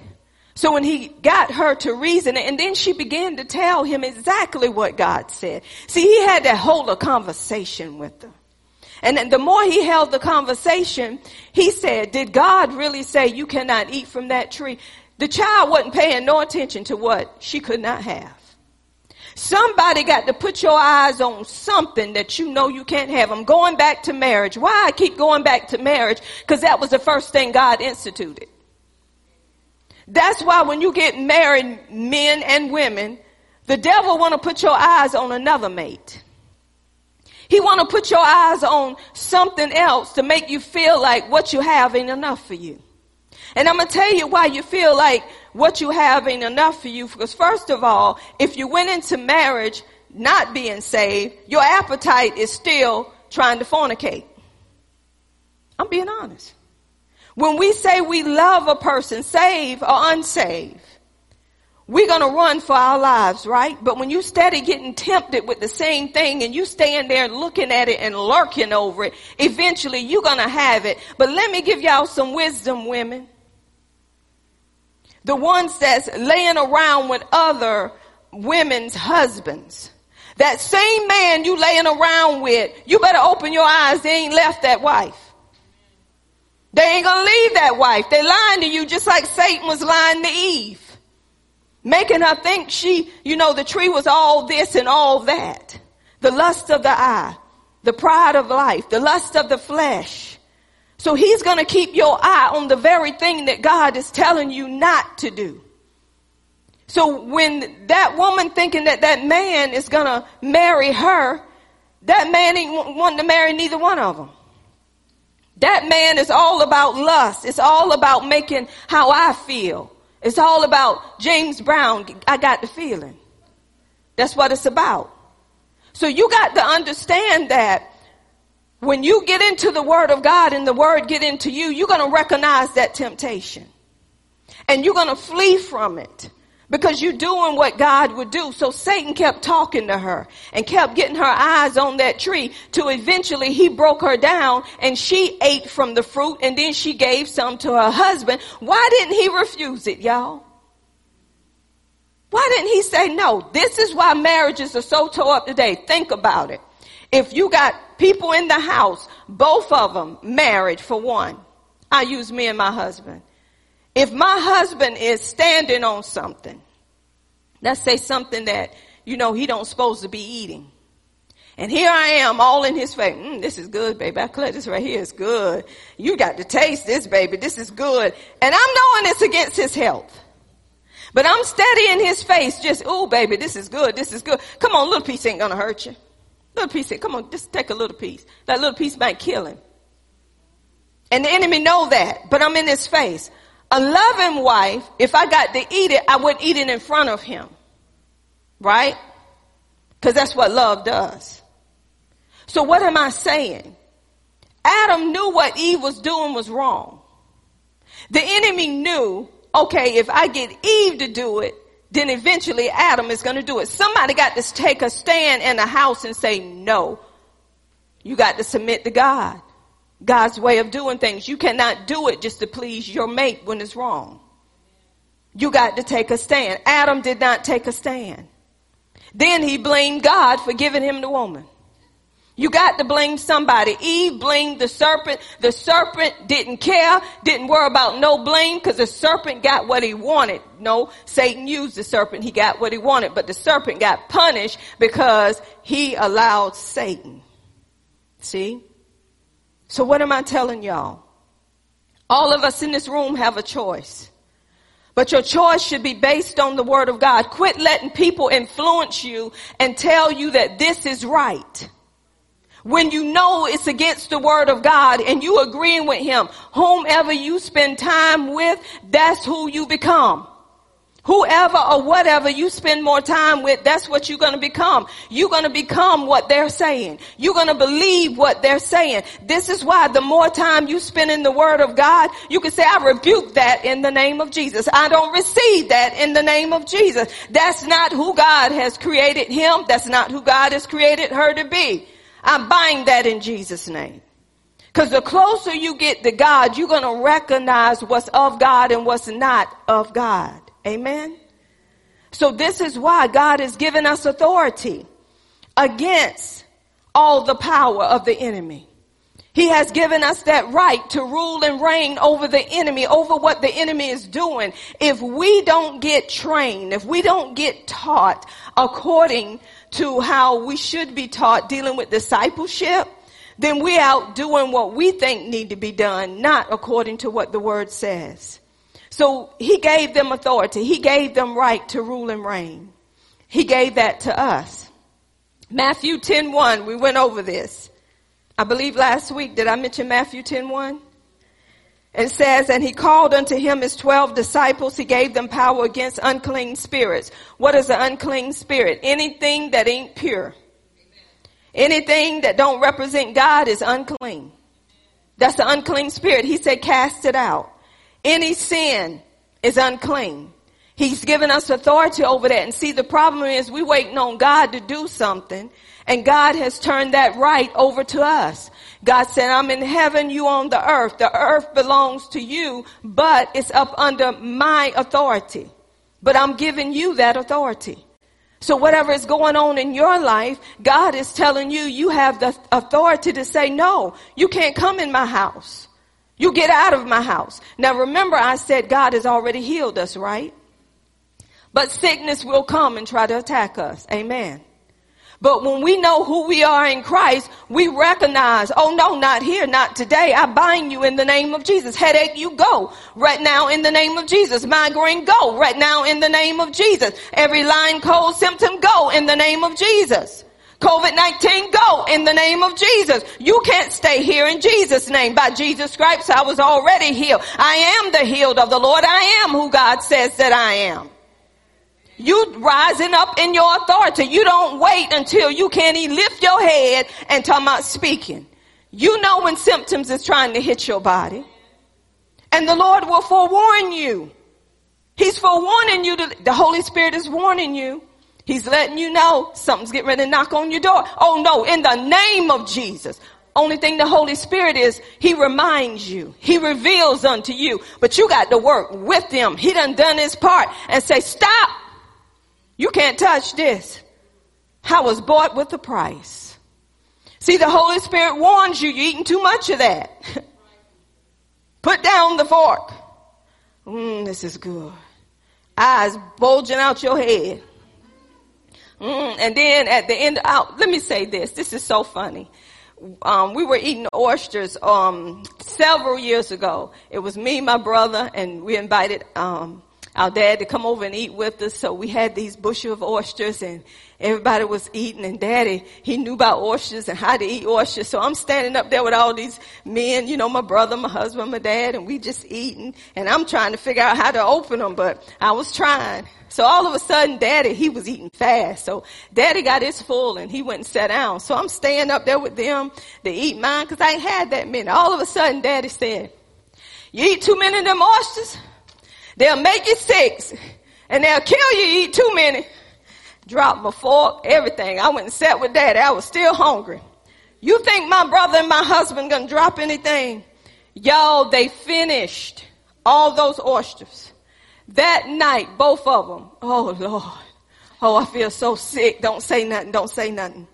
So when he got her to reason and then she began to tell him exactly what God said. See, he had to hold a conversation with her. And the more he held the conversation, he said, did God really say you cannot eat from that tree? The child wasn't paying no attention to what she could not have. Somebody got to put your eyes on something that you know you can't have. I'm going back to marriage. Why I keep going back to marriage? Because that was the first thing God instituted. That's why when you get married, men and women, the devil want to put your eyes on another mate. He want to put your eyes on something else to make you feel like what you have ain't enough for you. And I'm going to tell you why you feel like what you have ain't enough for you. Because first of all, if you went into marriage not being saved, your appetite is still trying to fornicate. I'm being honest. When we say we love a person, saved or unsaved, we're going to run for our lives, right? But when you steady getting tempted with the same thing and you stand there looking at it and lurking over it, eventually you're going to have it. But let me give y'all some wisdom, women. The ones that's laying around with other women's husbands. That same man you laying around with, you better open your eyes. They ain't left that wife. They ain't gonna leave that wife. They lying to you just like Satan was lying to Eve. Making her think she, you know, the tree was all this and all that. The lust of the eye, the pride of life, the lust of the flesh. So he's going to keep your eye on the very thing that God is telling you not to do. So when that woman thinking that that man is going to marry her, that man ain't wanting to marry neither one of them. That man is all about lust. It's all about making how I feel. It's all about James Brown. I got the feeling. That's what it's about. So you got to understand that when you get into the word of God and the word get into you, you're going to recognize that temptation. And you're going to flee from it because you're doing what God would do. So Satan kept talking to her and kept getting her eyes on that tree to eventually he broke her down and she ate from the fruit and then she gave some to her husband. Why didn't he refuse it, y'all? Why didn't he say no? This is why marriages are so tore up today. Think about it. If you got people in the house, both of them married for one. I use me and my husband. If my husband is standing on something, let's say something that, you know, he don't supposed to be eating. And here I am all in his face. Mm, this is good, baby. I collect this right here. It's good. You got to taste this, baby. This is good. And I'm knowing it's against his health. But I'm steady in his face, just, oh, baby, this is good. This is good. Come on, little piece ain't gonna hurt you. Little piece, come on, just take a little piece. That little piece might kill him. And the enemy know that, but I'm in his face. A loving wife, if I got to eat it, I wouldn't eat it in front of him. Right? Cause that's what love does. So what am I saying? Adam knew what Eve was doing was wrong. The enemy knew, okay, if I get Eve to do it, then eventually Adam is going to do it. Somebody got to take a stand in the house and say, no, you got to submit to God. God's way of doing things. You cannot do it just to please your mate when it's wrong. You got to take a stand. Adam did not take a stand. Then he blamed God for giving him the woman. You got to blame somebody. Eve blamed the serpent. The serpent didn't care, didn't worry about no blame because the serpent got what he wanted. No, Satan used the serpent. He got what he wanted, but the serpent got punished because he allowed Satan. See? So what am I telling y'all? All of us in this room have a choice. But your choice should be based on the word of God. Quit letting people influence you and tell you that this is right. When you know it's against the word of God and you agreeing with him, whomever you spend time with, that's who you become. Whoever or whatever you spend more time with, that's what you're going to become. You're going to become what they're saying. You're going to believe what they're saying. This is why the more time you spend in the word of God, you can say, I rebuke that in the name of Jesus. I don't receive that in the name of Jesus. That's not who God has created him. That's not who God has created her to be. I bind that in Jesus' name. Because the closer you get to God, you're going to recognize what's of God and what's not of God. Amen. So this is why God has given us authority against all the power of the enemy. He has given us that right to rule and reign over the enemy, over what the enemy is doing. If we don't get trained, if we don't get taught according to how we should be taught dealing with discipleship, then we're out doing what we think need to be done, not according to what the word says. So he gave them authority. He gave them right to rule and reign. He gave that to us. Matthew 10 1, we went over this. I believe last week, did I mention Matthew 10 1? It says, and he called unto him his twelve disciples. He gave them power against unclean spirits. What is an unclean spirit? Anything that ain't pure. Anything that don't represent God is unclean. That's an unclean spirit. He said, cast it out. Any sin is unclean. He's given us authority over that. And see, the problem is we waiting on God to do something and God has turned that right over to us. God said, I'm in heaven, you on the earth. The earth belongs to you, but it's up under my authority. But I'm giving you that authority. So whatever is going on in your life, God is telling you, you have the authority to say, no, you can't come in my house. You get out of my house. Now remember I said God has already healed us, right? But sickness will come and try to attack us. Amen. But when we know who we are in Christ, we recognize, oh no, not here, not today. I bind you in the name of Jesus. Headache, you go right now in the name of Jesus. Migraine, go right now in the name of Jesus. Every line, cold symptom, go in the name of Jesus. COVID-19, go in the name of Jesus. You can't stay here in Jesus' name. By Jesus' stripes, I was already healed. I am the healed of the Lord. I am who God says that I am. You rising up in your authority. You don't wait until you can't even lift your head and talk about speaking. You know when symptoms is trying to hit your body. And the Lord will forewarn you. He's forewarning you. To, the Holy Spirit is warning you. He's letting you know something's getting ready to knock on your door. Oh no, in the name of Jesus. Only thing the Holy Spirit is, He reminds you. He reveals unto you. But you got to work with Him. He done done His part and say, stop. You can't touch this. I was bought with a price. See, the Holy Spirit warns you, you're eating too much of that. Put down the fork. Mmm, this is good. Eyes bulging out your head. Mm, and then at the end, out, let me say this. This is so funny. Um, we were eating oysters um, several years ago. It was me, my brother, and we invited um, our dad to come over and eat with us. So we had these bushel of oysters and everybody was eating and daddy, he knew about oysters and how to eat oysters. So I'm standing up there with all these men, you know, my brother, my husband, my dad, and we just eating and I'm trying to figure out how to open them, but I was trying. So all of a sudden daddy, he was eating fast. So daddy got his full and he went and sat down. So I'm staying up there with them to eat mine because I ain't had that many. All of a sudden daddy said, you eat too many of them oysters? They'll make you sick and they'll kill you eat too many. Drop my fork, everything. I went and sat with daddy. I was still hungry. You think my brother and my husband gonna drop anything? Y'all, they finished all those oysters. That night, both of them. Oh Lord. Oh, I feel so sick. Don't say nothing. Don't say nothing.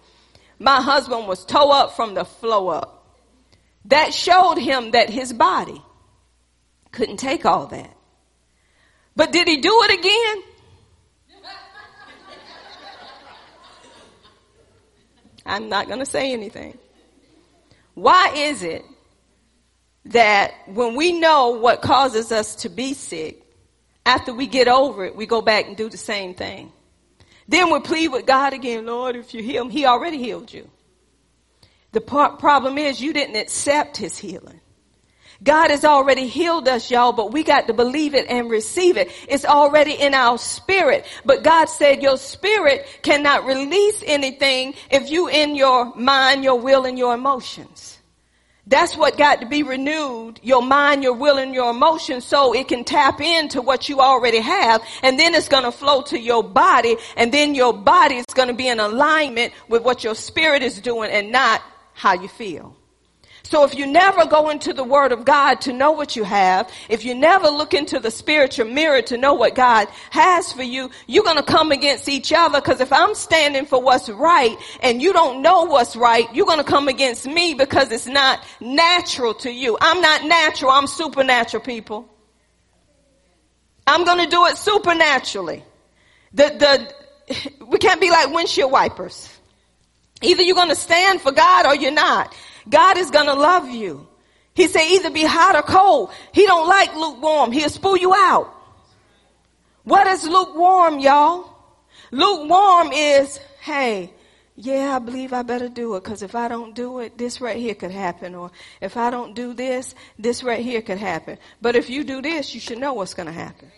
My husband was toe up from the flow up. That showed him that his body couldn't take all that. But did he do it again? I'm not going to say anything. Why is it that when we know what causes us to be sick, after we get over it, we go back and do the same thing? Then we plead with God again, Lord, if you heal him, he already healed you. The problem is you didn't accept his healing. God has already healed us, y'all, but we got to believe it and receive it. It's already in our spirit. But God said your spirit cannot release anything if you in your mind, your will, and your emotions. That's what got to be renewed, your mind, your will, and your emotions, so it can tap into what you already have, and then it's gonna flow to your body, and then your body is gonna be in alignment with what your spirit is doing and not how you feel. So if you never go into the Word of God to know what you have, if you never look into the spiritual mirror to know what God has for you, you're going to come against each other because if I'm standing for what's right and you don't know what's right, you're going to come against me because it's not natural to you. I'm not natural. I'm supernatural people. I'm going to do it supernaturally. The, the, we can't be like windshield wipers. Either you're going to stand for God or you're not. God is gonna love you. He said either be hot or cold. He don't like lukewarm. He'll spool you out. What is lukewarm, y'all? Lukewarm is, hey, yeah, I believe I better do it because if I don't do it, this right here could happen. Or if I don't do this, this right here could happen. But if you do this, you should know what's going to happen.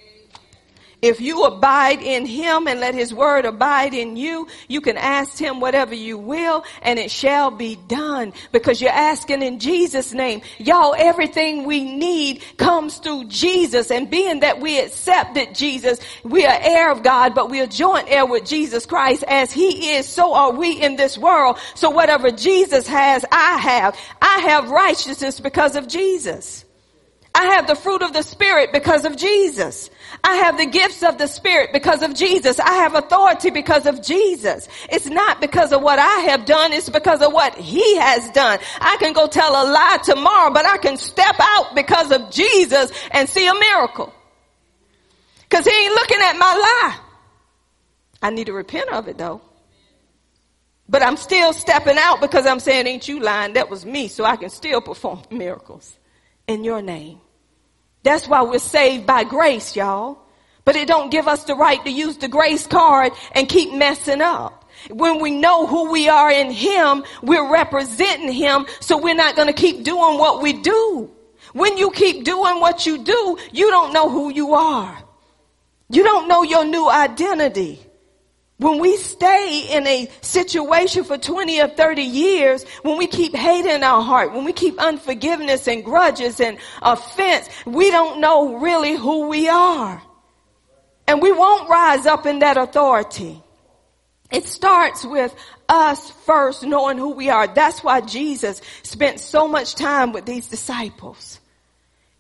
If you abide in him and let his word abide in you, you can ask him whatever you will and it shall be done because you're asking in Jesus name. Y'all, everything we need comes through Jesus and being that we accepted Jesus, we are heir of God, but we are joint heir with Jesus Christ as he is, so are we in this world. So whatever Jesus has, I have. I have righteousness because of Jesus. I have the fruit of the Spirit because of Jesus. I have the gifts of the Spirit because of Jesus. I have authority because of Jesus. It's not because of what I have done. It's because of what He has done. I can go tell a lie tomorrow, but I can step out because of Jesus and see a miracle. Cause He ain't looking at my lie. I need to repent of it though. But I'm still stepping out because I'm saying, ain't you lying? That was me. So I can still perform miracles in your name. That's why we're saved by grace, y'all. But it don't give us the right to use the grace card and keep messing up. When we know who we are in Him, we're representing Him, so we're not gonna keep doing what we do. When you keep doing what you do, you don't know who you are. You don't know your new identity. When we stay in a situation for 20 or 30 years, when we keep hate in our heart, when we keep unforgiveness and grudges and offense, we don't know really who we are. And we won't rise up in that authority. It starts with us first knowing who we are. That's why Jesus spent so much time with these disciples.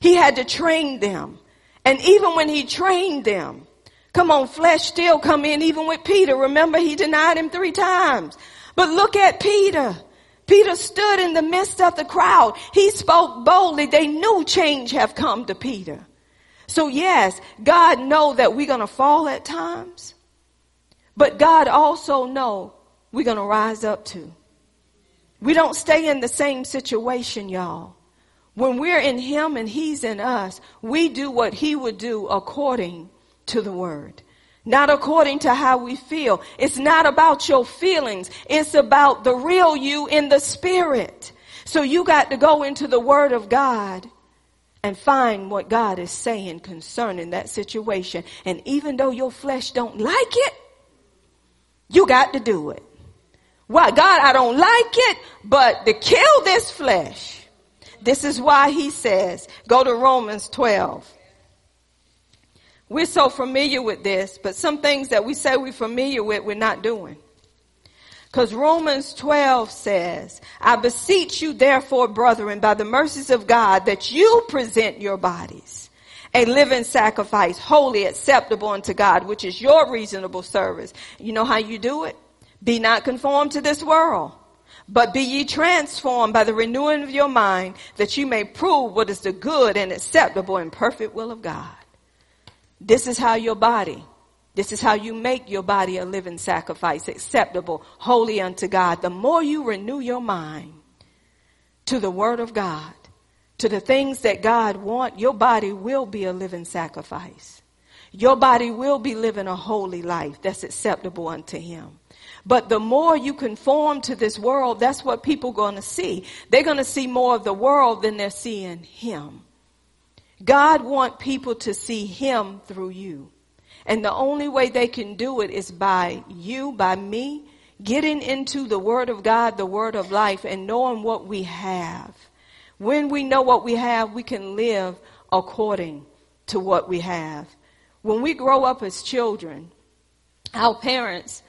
He had to train them. And even when he trained them, Come on, flesh still come in even with Peter. Remember he denied him three times. But look at Peter. Peter stood in the midst of the crowd. He spoke boldly. They knew change have come to Peter. So yes, God know that we're going to fall at times. But God also know we're going to rise up to. We don't stay in the same situation, y'all. When we're in him and he's in us, we do what he would do according to the word. Not according to how we feel. It's not about your feelings. It's about the real you in the spirit. So you got to go into the word of God and find what God is saying concerning that situation. And even though your flesh don't like it, you got to do it. Why? God, I don't like it, but to kill this flesh. This is why he says, go to Romans 12. We're so familiar with this, but some things that we say we're familiar with, we're not doing. Because Romans 12 says, I beseech you therefore, brethren, by the mercies of God, that you present your bodies a living sacrifice, holy, acceptable unto God, which is your reasonable service. You know how you do it? Be not conformed to this world, but be ye transformed by the renewing of your mind, that you may prove what is the good and acceptable and perfect will of God. This is how your body, this is how you make your body a living sacrifice, acceptable, holy unto God. The more you renew your mind to the word of God, to the things that God want, your body will be a living sacrifice. Your body will be living a holy life that's acceptable unto him. But the more you conform to this world, that's what people going to see. They're going to see more of the world than they're seeing him. God wants people to see Him through you. And the only way they can do it is by you, by me, getting into the Word of God, the Word of life, and knowing what we have. When we know what we have, we can live according to what we have. When we grow up as children, our parents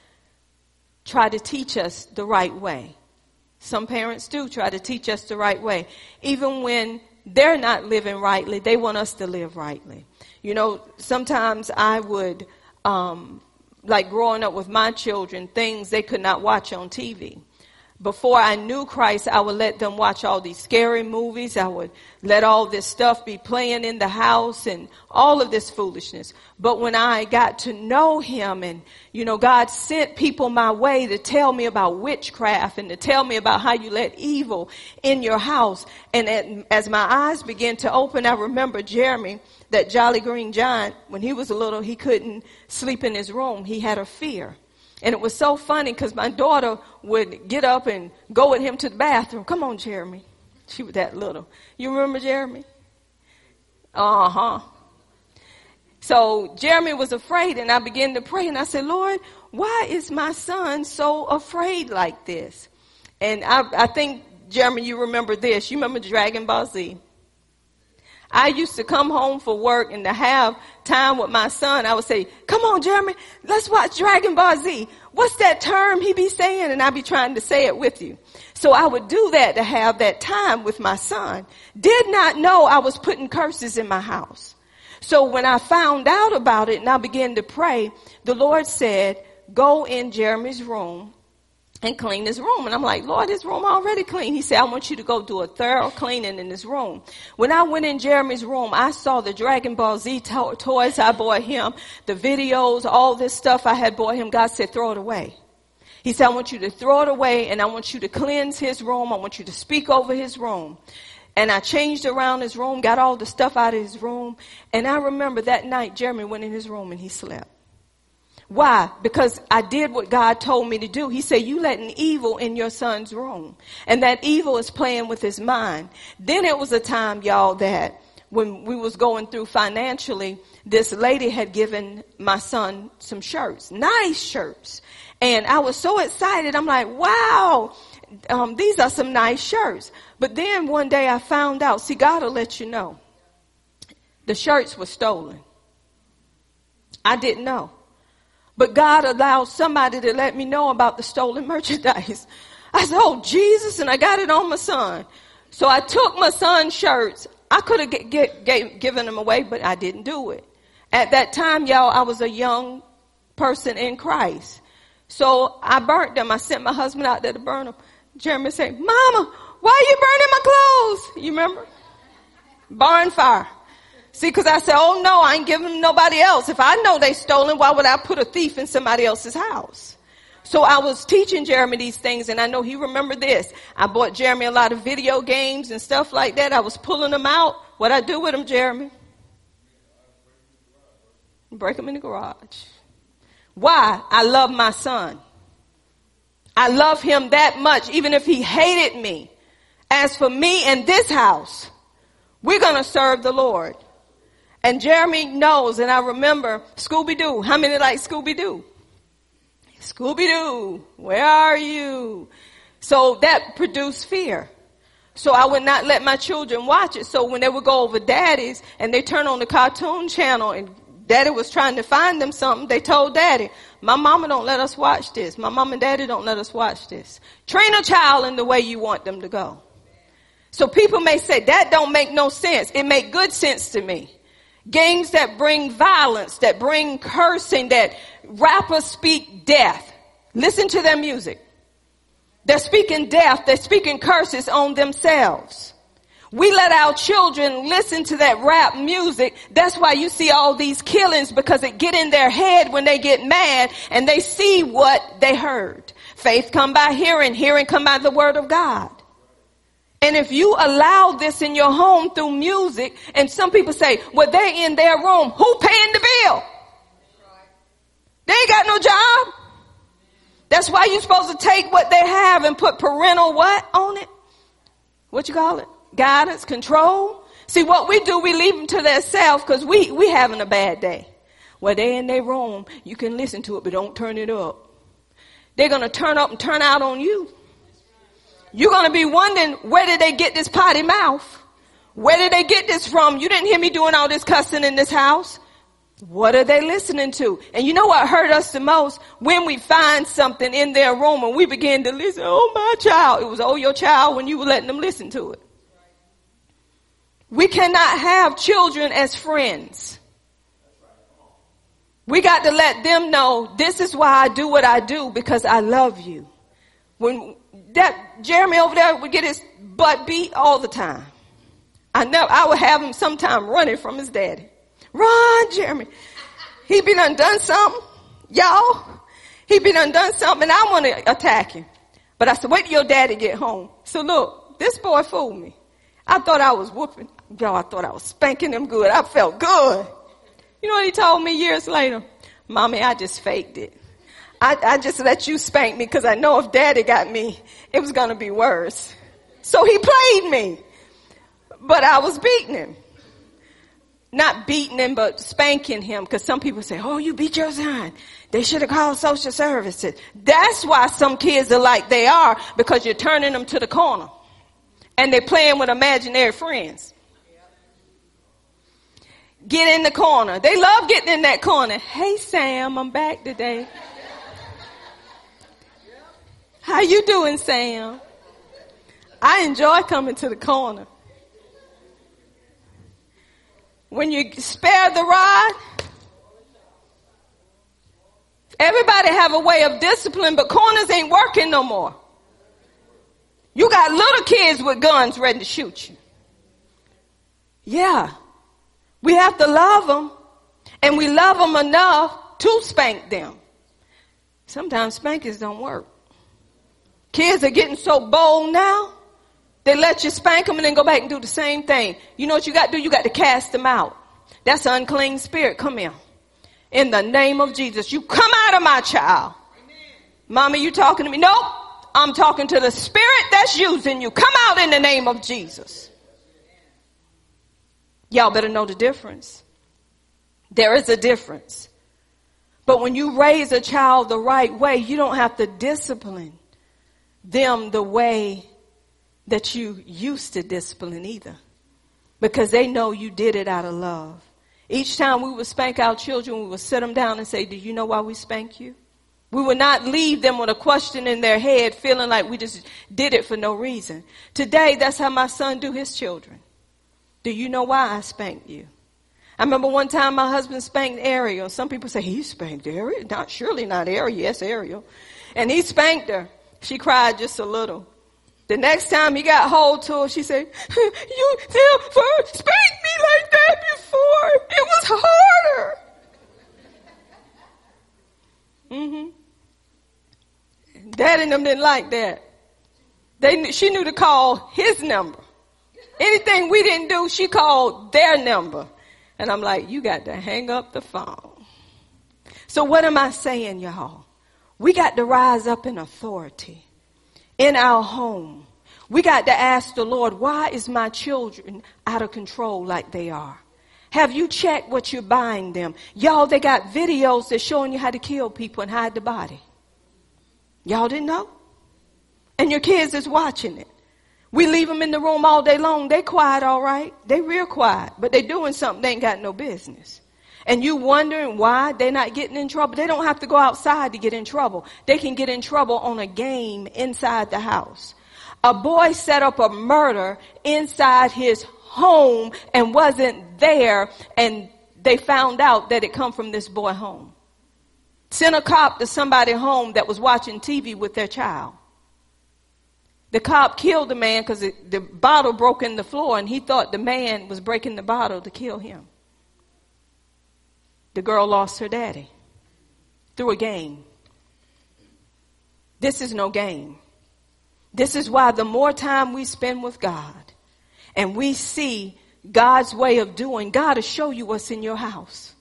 try to teach us the right way. Some parents do try to teach us the right way. Even when they're not living rightly. They want us to live rightly. You know, sometimes I would, um, like growing up with my children, things they could not watch on TV before I knew Christ, I would let them watch all these scary movies. I would let all this stuff be playing in the house and all of this foolishness. But when I got to know Him and, you know, God sent people my way to tell me about witchcraft and to tell me about how you let evil in your house. And as my eyes began to open, I remember Jeremy, that Jolly Green Giant, when he was a little, he couldn't sleep in his room. He had a fear. And it was so funny because my daughter would get up and go with him to the bathroom. Come on, Jeremy. She was that little. You remember Jeremy? Uh huh. So Jeremy was afraid, and I began to pray, and I said, Lord, why is my son so afraid like this? And I, I think, Jeremy, you remember this. You remember Dragon Ball Z? I used to come home for work and to have time with my son. I would say, come on, Jeremy, let's watch Dragon Ball Z. What's that term he be saying? And I'd be trying to say it with you. So I would do that to have that time with my son. Did not know I was putting curses in my house. So when I found out about it and I began to pray, the Lord said, go in Jeremy's room and clean this room. And I'm like, Lord, this room already clean. He said, I want you to go do a thorough cleaning in this room. When I went in Jeremy's room, I saw the Dragon Ball Z to- toys I bought him, the videos, all this stuff I had bought him. God said, throw it away. He said, I want you to throw it away and I want you to cleanse his room. I want you to speak over his room. And I changed around his room, got all the stuff out of his room. And I remember that night Jeremy went in his room and he slept. Why? Because I did what God told me to do. He said, you let letting evil in your son's room. And that evil is playing with his mind. Then it was a time, y'all, that when we was going through financially, this lady had given my son some shirts, nice shirts. And I was so excited. I'm like, wow, um, these are some nice shirts. But then one day I found out, see, God will let you know. The shirts were stolen. I didn't know. But God allowed somebody to let me know about the stolen merchandise. I said, oh, Jesus, and I got it on my son. So I took my son's shirts. I could have get, get, get, given them away, but I didn't do it. At that time, y'all, I was a young person in Christ. So I burnt them. I sent my husband out there to burn them. Jeremy said, Mama, why are you burning my clothes? You remember? Barn fire. See, because I said, oh no, I ain't giving nobody else. If I know they stolen, why would I put a thief in somebody else's house? So I was teaching Jeremy these things and I know he remembered this. I bought Jeremy a lot of video games and stuff like that. I was pulling them out. What I do with them, Jeremy? Break them in the garage. Why? I love my son. I love him that much, even if he hated me. As for me and this house, we're going to serve the Lord. And Jeremy knows, and I remember Scooby Doo. How many like Scooby Doo? Scooby Doo, where are you? So that produced fear. So I would not let my children watch it. So when they would go over daddy's and they turn on the cartoon channel and daddy was trying to find them something, they told daddy, my mama don't let us watch this. My mom and daddy don't let us watch this. Train a child in the way you want them to go. So people may say that don't make no sense. It make good sense to me. Games that bring violence, that bring cursing, that rappers speak death. Listen to their music. They're speaking death. They're speaking curses on themselves. We let our children listen to that rap music. That's why you see all these killings because it get in their head when they get mad and they see what they heard. Faith come by hearing, hearing come by the word of God. And if you allow this in your home through music, and some people say, well, they're in their room, who paying the bill? They ain't got no job. That's why you're supposed to take what they have and put parental what on it? What you call it? Guidance, control. See what we do, we leave them to themselves because we, we having a bad day. Well, they in their room, you can listen to it, but don't turn it up. They're going to turn up and turn out on you. You're going to be wondering, where did they get this potty mouth? Where did they get this from? You didn't hear me doing all this cussing in this house. What are they listening to? And you know what hurt us the most? When we find something in their room and we begin to listen, oh my child. It was oh your child when you were letting them listen to it. We cannot have children as friends. We got to let them know this is why I do what I do because I love you. When that Jeremy over there would get his butt beat all the time. I know I would have him sometime running from his daddy. Run, Jeremy. He been undone something. Y'all, he been undone something and I want to attack him. But I said, wait till your daddy get home. So look, this boy fooled me. I thought I was whooping. Y'all, I thought I was spanking him good. I felt good. You know what he told me years later? Mommy, I just faked it. I, I just let you spank me because I know if daddy got me, it was going to be worse. So he played me. But I was beating him. Not beating him, but spanking him. Because some people say, oh, you beat your son. They should have called social services. That's why some kids are like they are because you're turning them to the corner. And they're playing with imaginary friends. Get in the corner. They love getting in that corner. Hey Sam, I'm back today. How you doing, Sam? I enjoy coming to the corner. When you spare the rod, everybody have a way of discipline, but corners ain't working no more. You got little kids with guns ready to shoot you. Yeah. We have to love them and we love them enough to spank them. Sometimes spankings don't work. Kids are getting so bold now. They let you spank them and then go back and do the same thing. You know what you got to do? You got to cast them out. That's an unclean spirit. Come here. In the name of Jesus, you come out of my child. Mama, you talking to me? Nope. I'm talking to the spirit that's using you. Come out in the name of Jesus. Y'all better know the difference. There is a difference. But when you raise a child the right way, you don't have to discipline them the way that you used to discipline either. Because they know you did it out of love. Each time we would spank our children, we would sit them down and say, do you know why we spank you? We would not leave them with a question in their head feeling like we just did it for no reason. Today, that's how my son do his children. Do you know why I spanked you? I remember one time my husband spanked Ariel. Some people say he spanked Ariel. Not surely not Ariel. Yes, Ariel. And he spanked her. She cried just a little. The next time he got hold to her, she said, "You never spanked me like that before. It was harder." Mm-hmm. Dad and them didn't like that. They, she knew to call his number. Anything we didn't do, she called their number. And I'm like, you got to hang up the phone. So what am I saying, y'all? We got to rise up in authority in our home. We got to ask the Lord, why is my children out of control like they are? Have you checked what you're buying them? Y'all, they got videos that's showing you how to kill people and hide the body. Y'all didn't know? And your kids is watching it. We leave them in the room all day long. They quiet, all right. They real quiet, but they doing something they ain't got no business. And you wondering why they're not getting in trouble. They don't have to go outside to get in trouble. They can get in trouble on a game inside the house. A boy set up a murder inside his home and wasn't there and they found out that it come from this boy home. Sent a cop to somebody home that was watching TV with their child. The cop killed the man because the bottle broke in the floor and he thought the man was breaking the bottle to kill him. The girl lost her daddy through a game. This is no game. This is why the more time we spend with God and we see God's way of doing, God will show you what's in your house.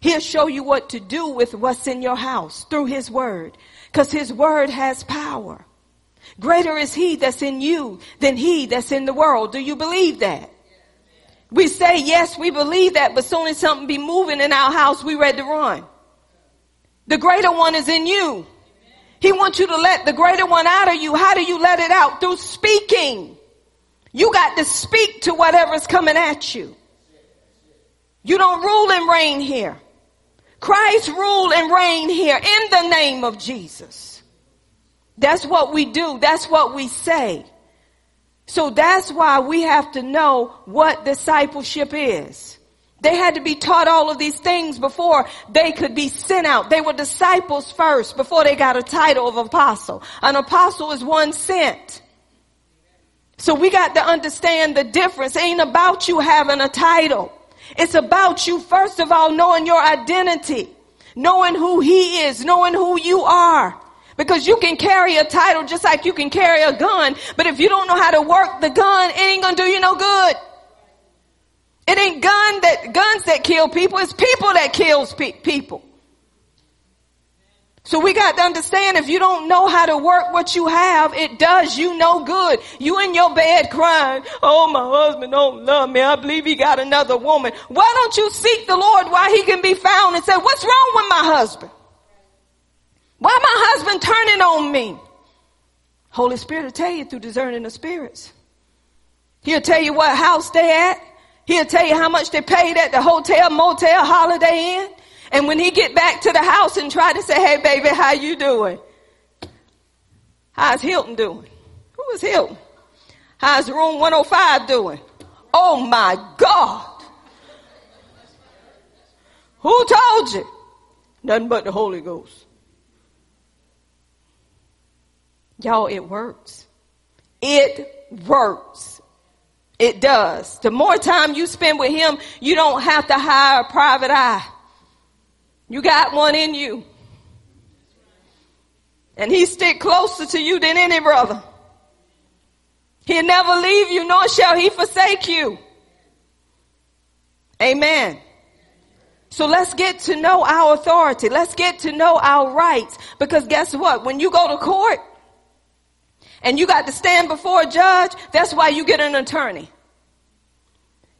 He'll show you what to do with what's in your house through His Word. Cause His Word has power. Greater is He that's in you than He that's in the world. Do you believe that? We say, yes, we believe that, but soon as something be moving in our house, we ready to run. The greater one is in you. He wants you to let the greater one out of you. How do you let it out? Through speaking. You got to speak to whatever's coming at you. You don't rule and reign here. Christ rule and reign here in the name of Jesus. That's what we do. That's what we say. So that's why we have to know what discipleship is. They had to be taught all of these things before they could be sent out. They were disciples first before they got a title of apostle. An apostle is one sent. So we got to understand the difference. It ain't about you having a title. It's about you, first of all, knowing your identity, knowing who he is, knowing who you are. Because you can carry a title just like you can carry a gun, but if you don't know how to work the gun, it ain't gonna do you no good. It ain't gun that, guns that kill people, it's people that kills pe- people. So we got to understand if you don't know how to work what you have, it does you no good. You in your bed crying, oh my husband don't love me, I believe he got another woman. Why don't you seek the Lord while he can be found and say, what's wrong with my husband? Why my husband turning on me? Holy Spirit will tell you through discerning the spirits. He'll tell you what house they at. He'll tell you how much they paid at the hotel, motel, holiday inn. And when he get back to the house and try to say, hey baby, how you doing? How's Hilton doing? Who is Hilton? How's room 105 doing? Oh my God. Who told you? Nothing but the Holy Ghost. Y'all, it works. It works. It does. The more time you spend with him, you don't have to hire a private eye. You got one in you. And he stick closer to you than any brother. He'll never leave you, nor shall he forsake you. Amen. So let's get to know our authority. Let's get to know our rights. Because guess what? When you go to court and you got to stand before a judge, that's why you get an attorney.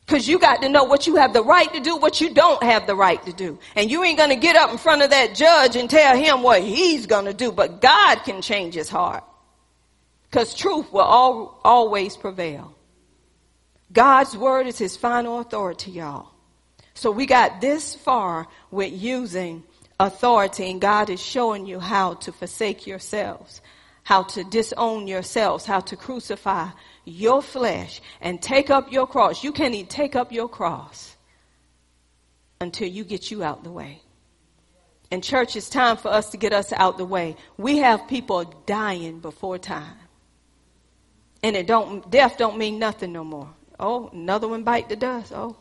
Because you got to know what you have the right to do, what you don't have the right to do. And you ain't going to get up in front of that judge and tell him what he's going to do. But God can change his heart. Because truth will all, always prevail. God's word is his final authority, y'all. So we got this far with using authority, and God is showing you how to forsake yourselves, how to disown yourselves, how to crucify your flesh and take up your cross. You can't even take up your cross until you get you out the way. And church, it's time for us to get us out the way. We have people dying before time. And it don't death don't mean nothing no more. Oh, another one bite the dust. Oh.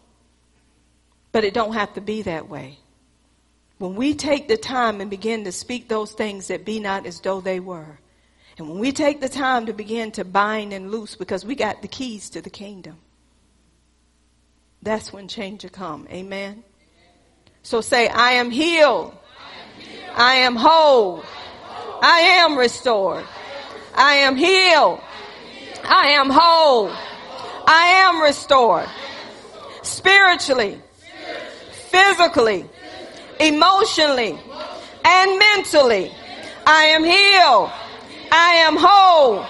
But it don't have to be that way. When we take the time and begin to speak those things that be not as though they were, and when we take the time to begin to bind and loose because we got the keys to the kingdom, that's when change will come. Amen. So say, I am healed. I am whole. I am restored. I am healed. I am whole. I am restored. Spiritually, physically, emotionally, and mentally. I am healed. I am whole.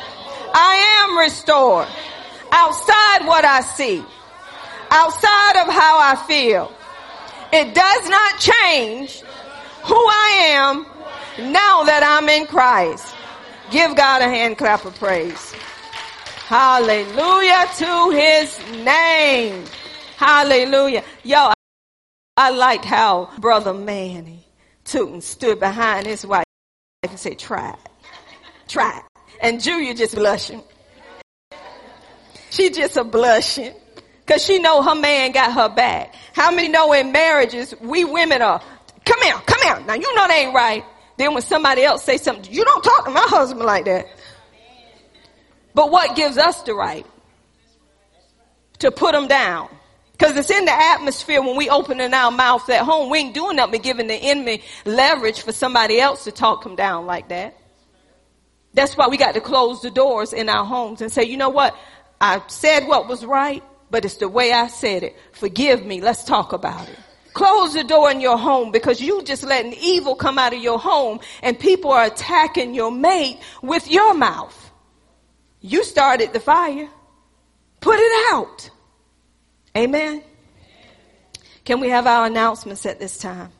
I am restored. Outside what I see, outside of how I feel, it does not change who I am now that I'm in Christ. Give God a hand clap of praise. Hallelujah to his name. Hallelujah. Yo, I like how Brother Manny took and stood behind his wife and said, try it. And Julia just blushing. She just a blushing. Cause she know her man got her back. How many know in marriages, we women are, come here, come here. Now you know that ain't right. Then when somebody else say something, you don't talk to my husband like that. But what gives us the right? To put them down. Because it's in the atmosphere when we opening our mouth at home. We ain't doing nothing but giving the enemy leverage for somebody else to talk them down like that. That's why we got to close the doors in our homes and say, you know what? I said what was right, but it's the way I said it. Forgive me. Let's talk about it. Close the door in your home because you just letting evil come out of your home and people are attacking your mate with your mouth. You started the fire. Put it out. Amen. Can we have our announcements at this time?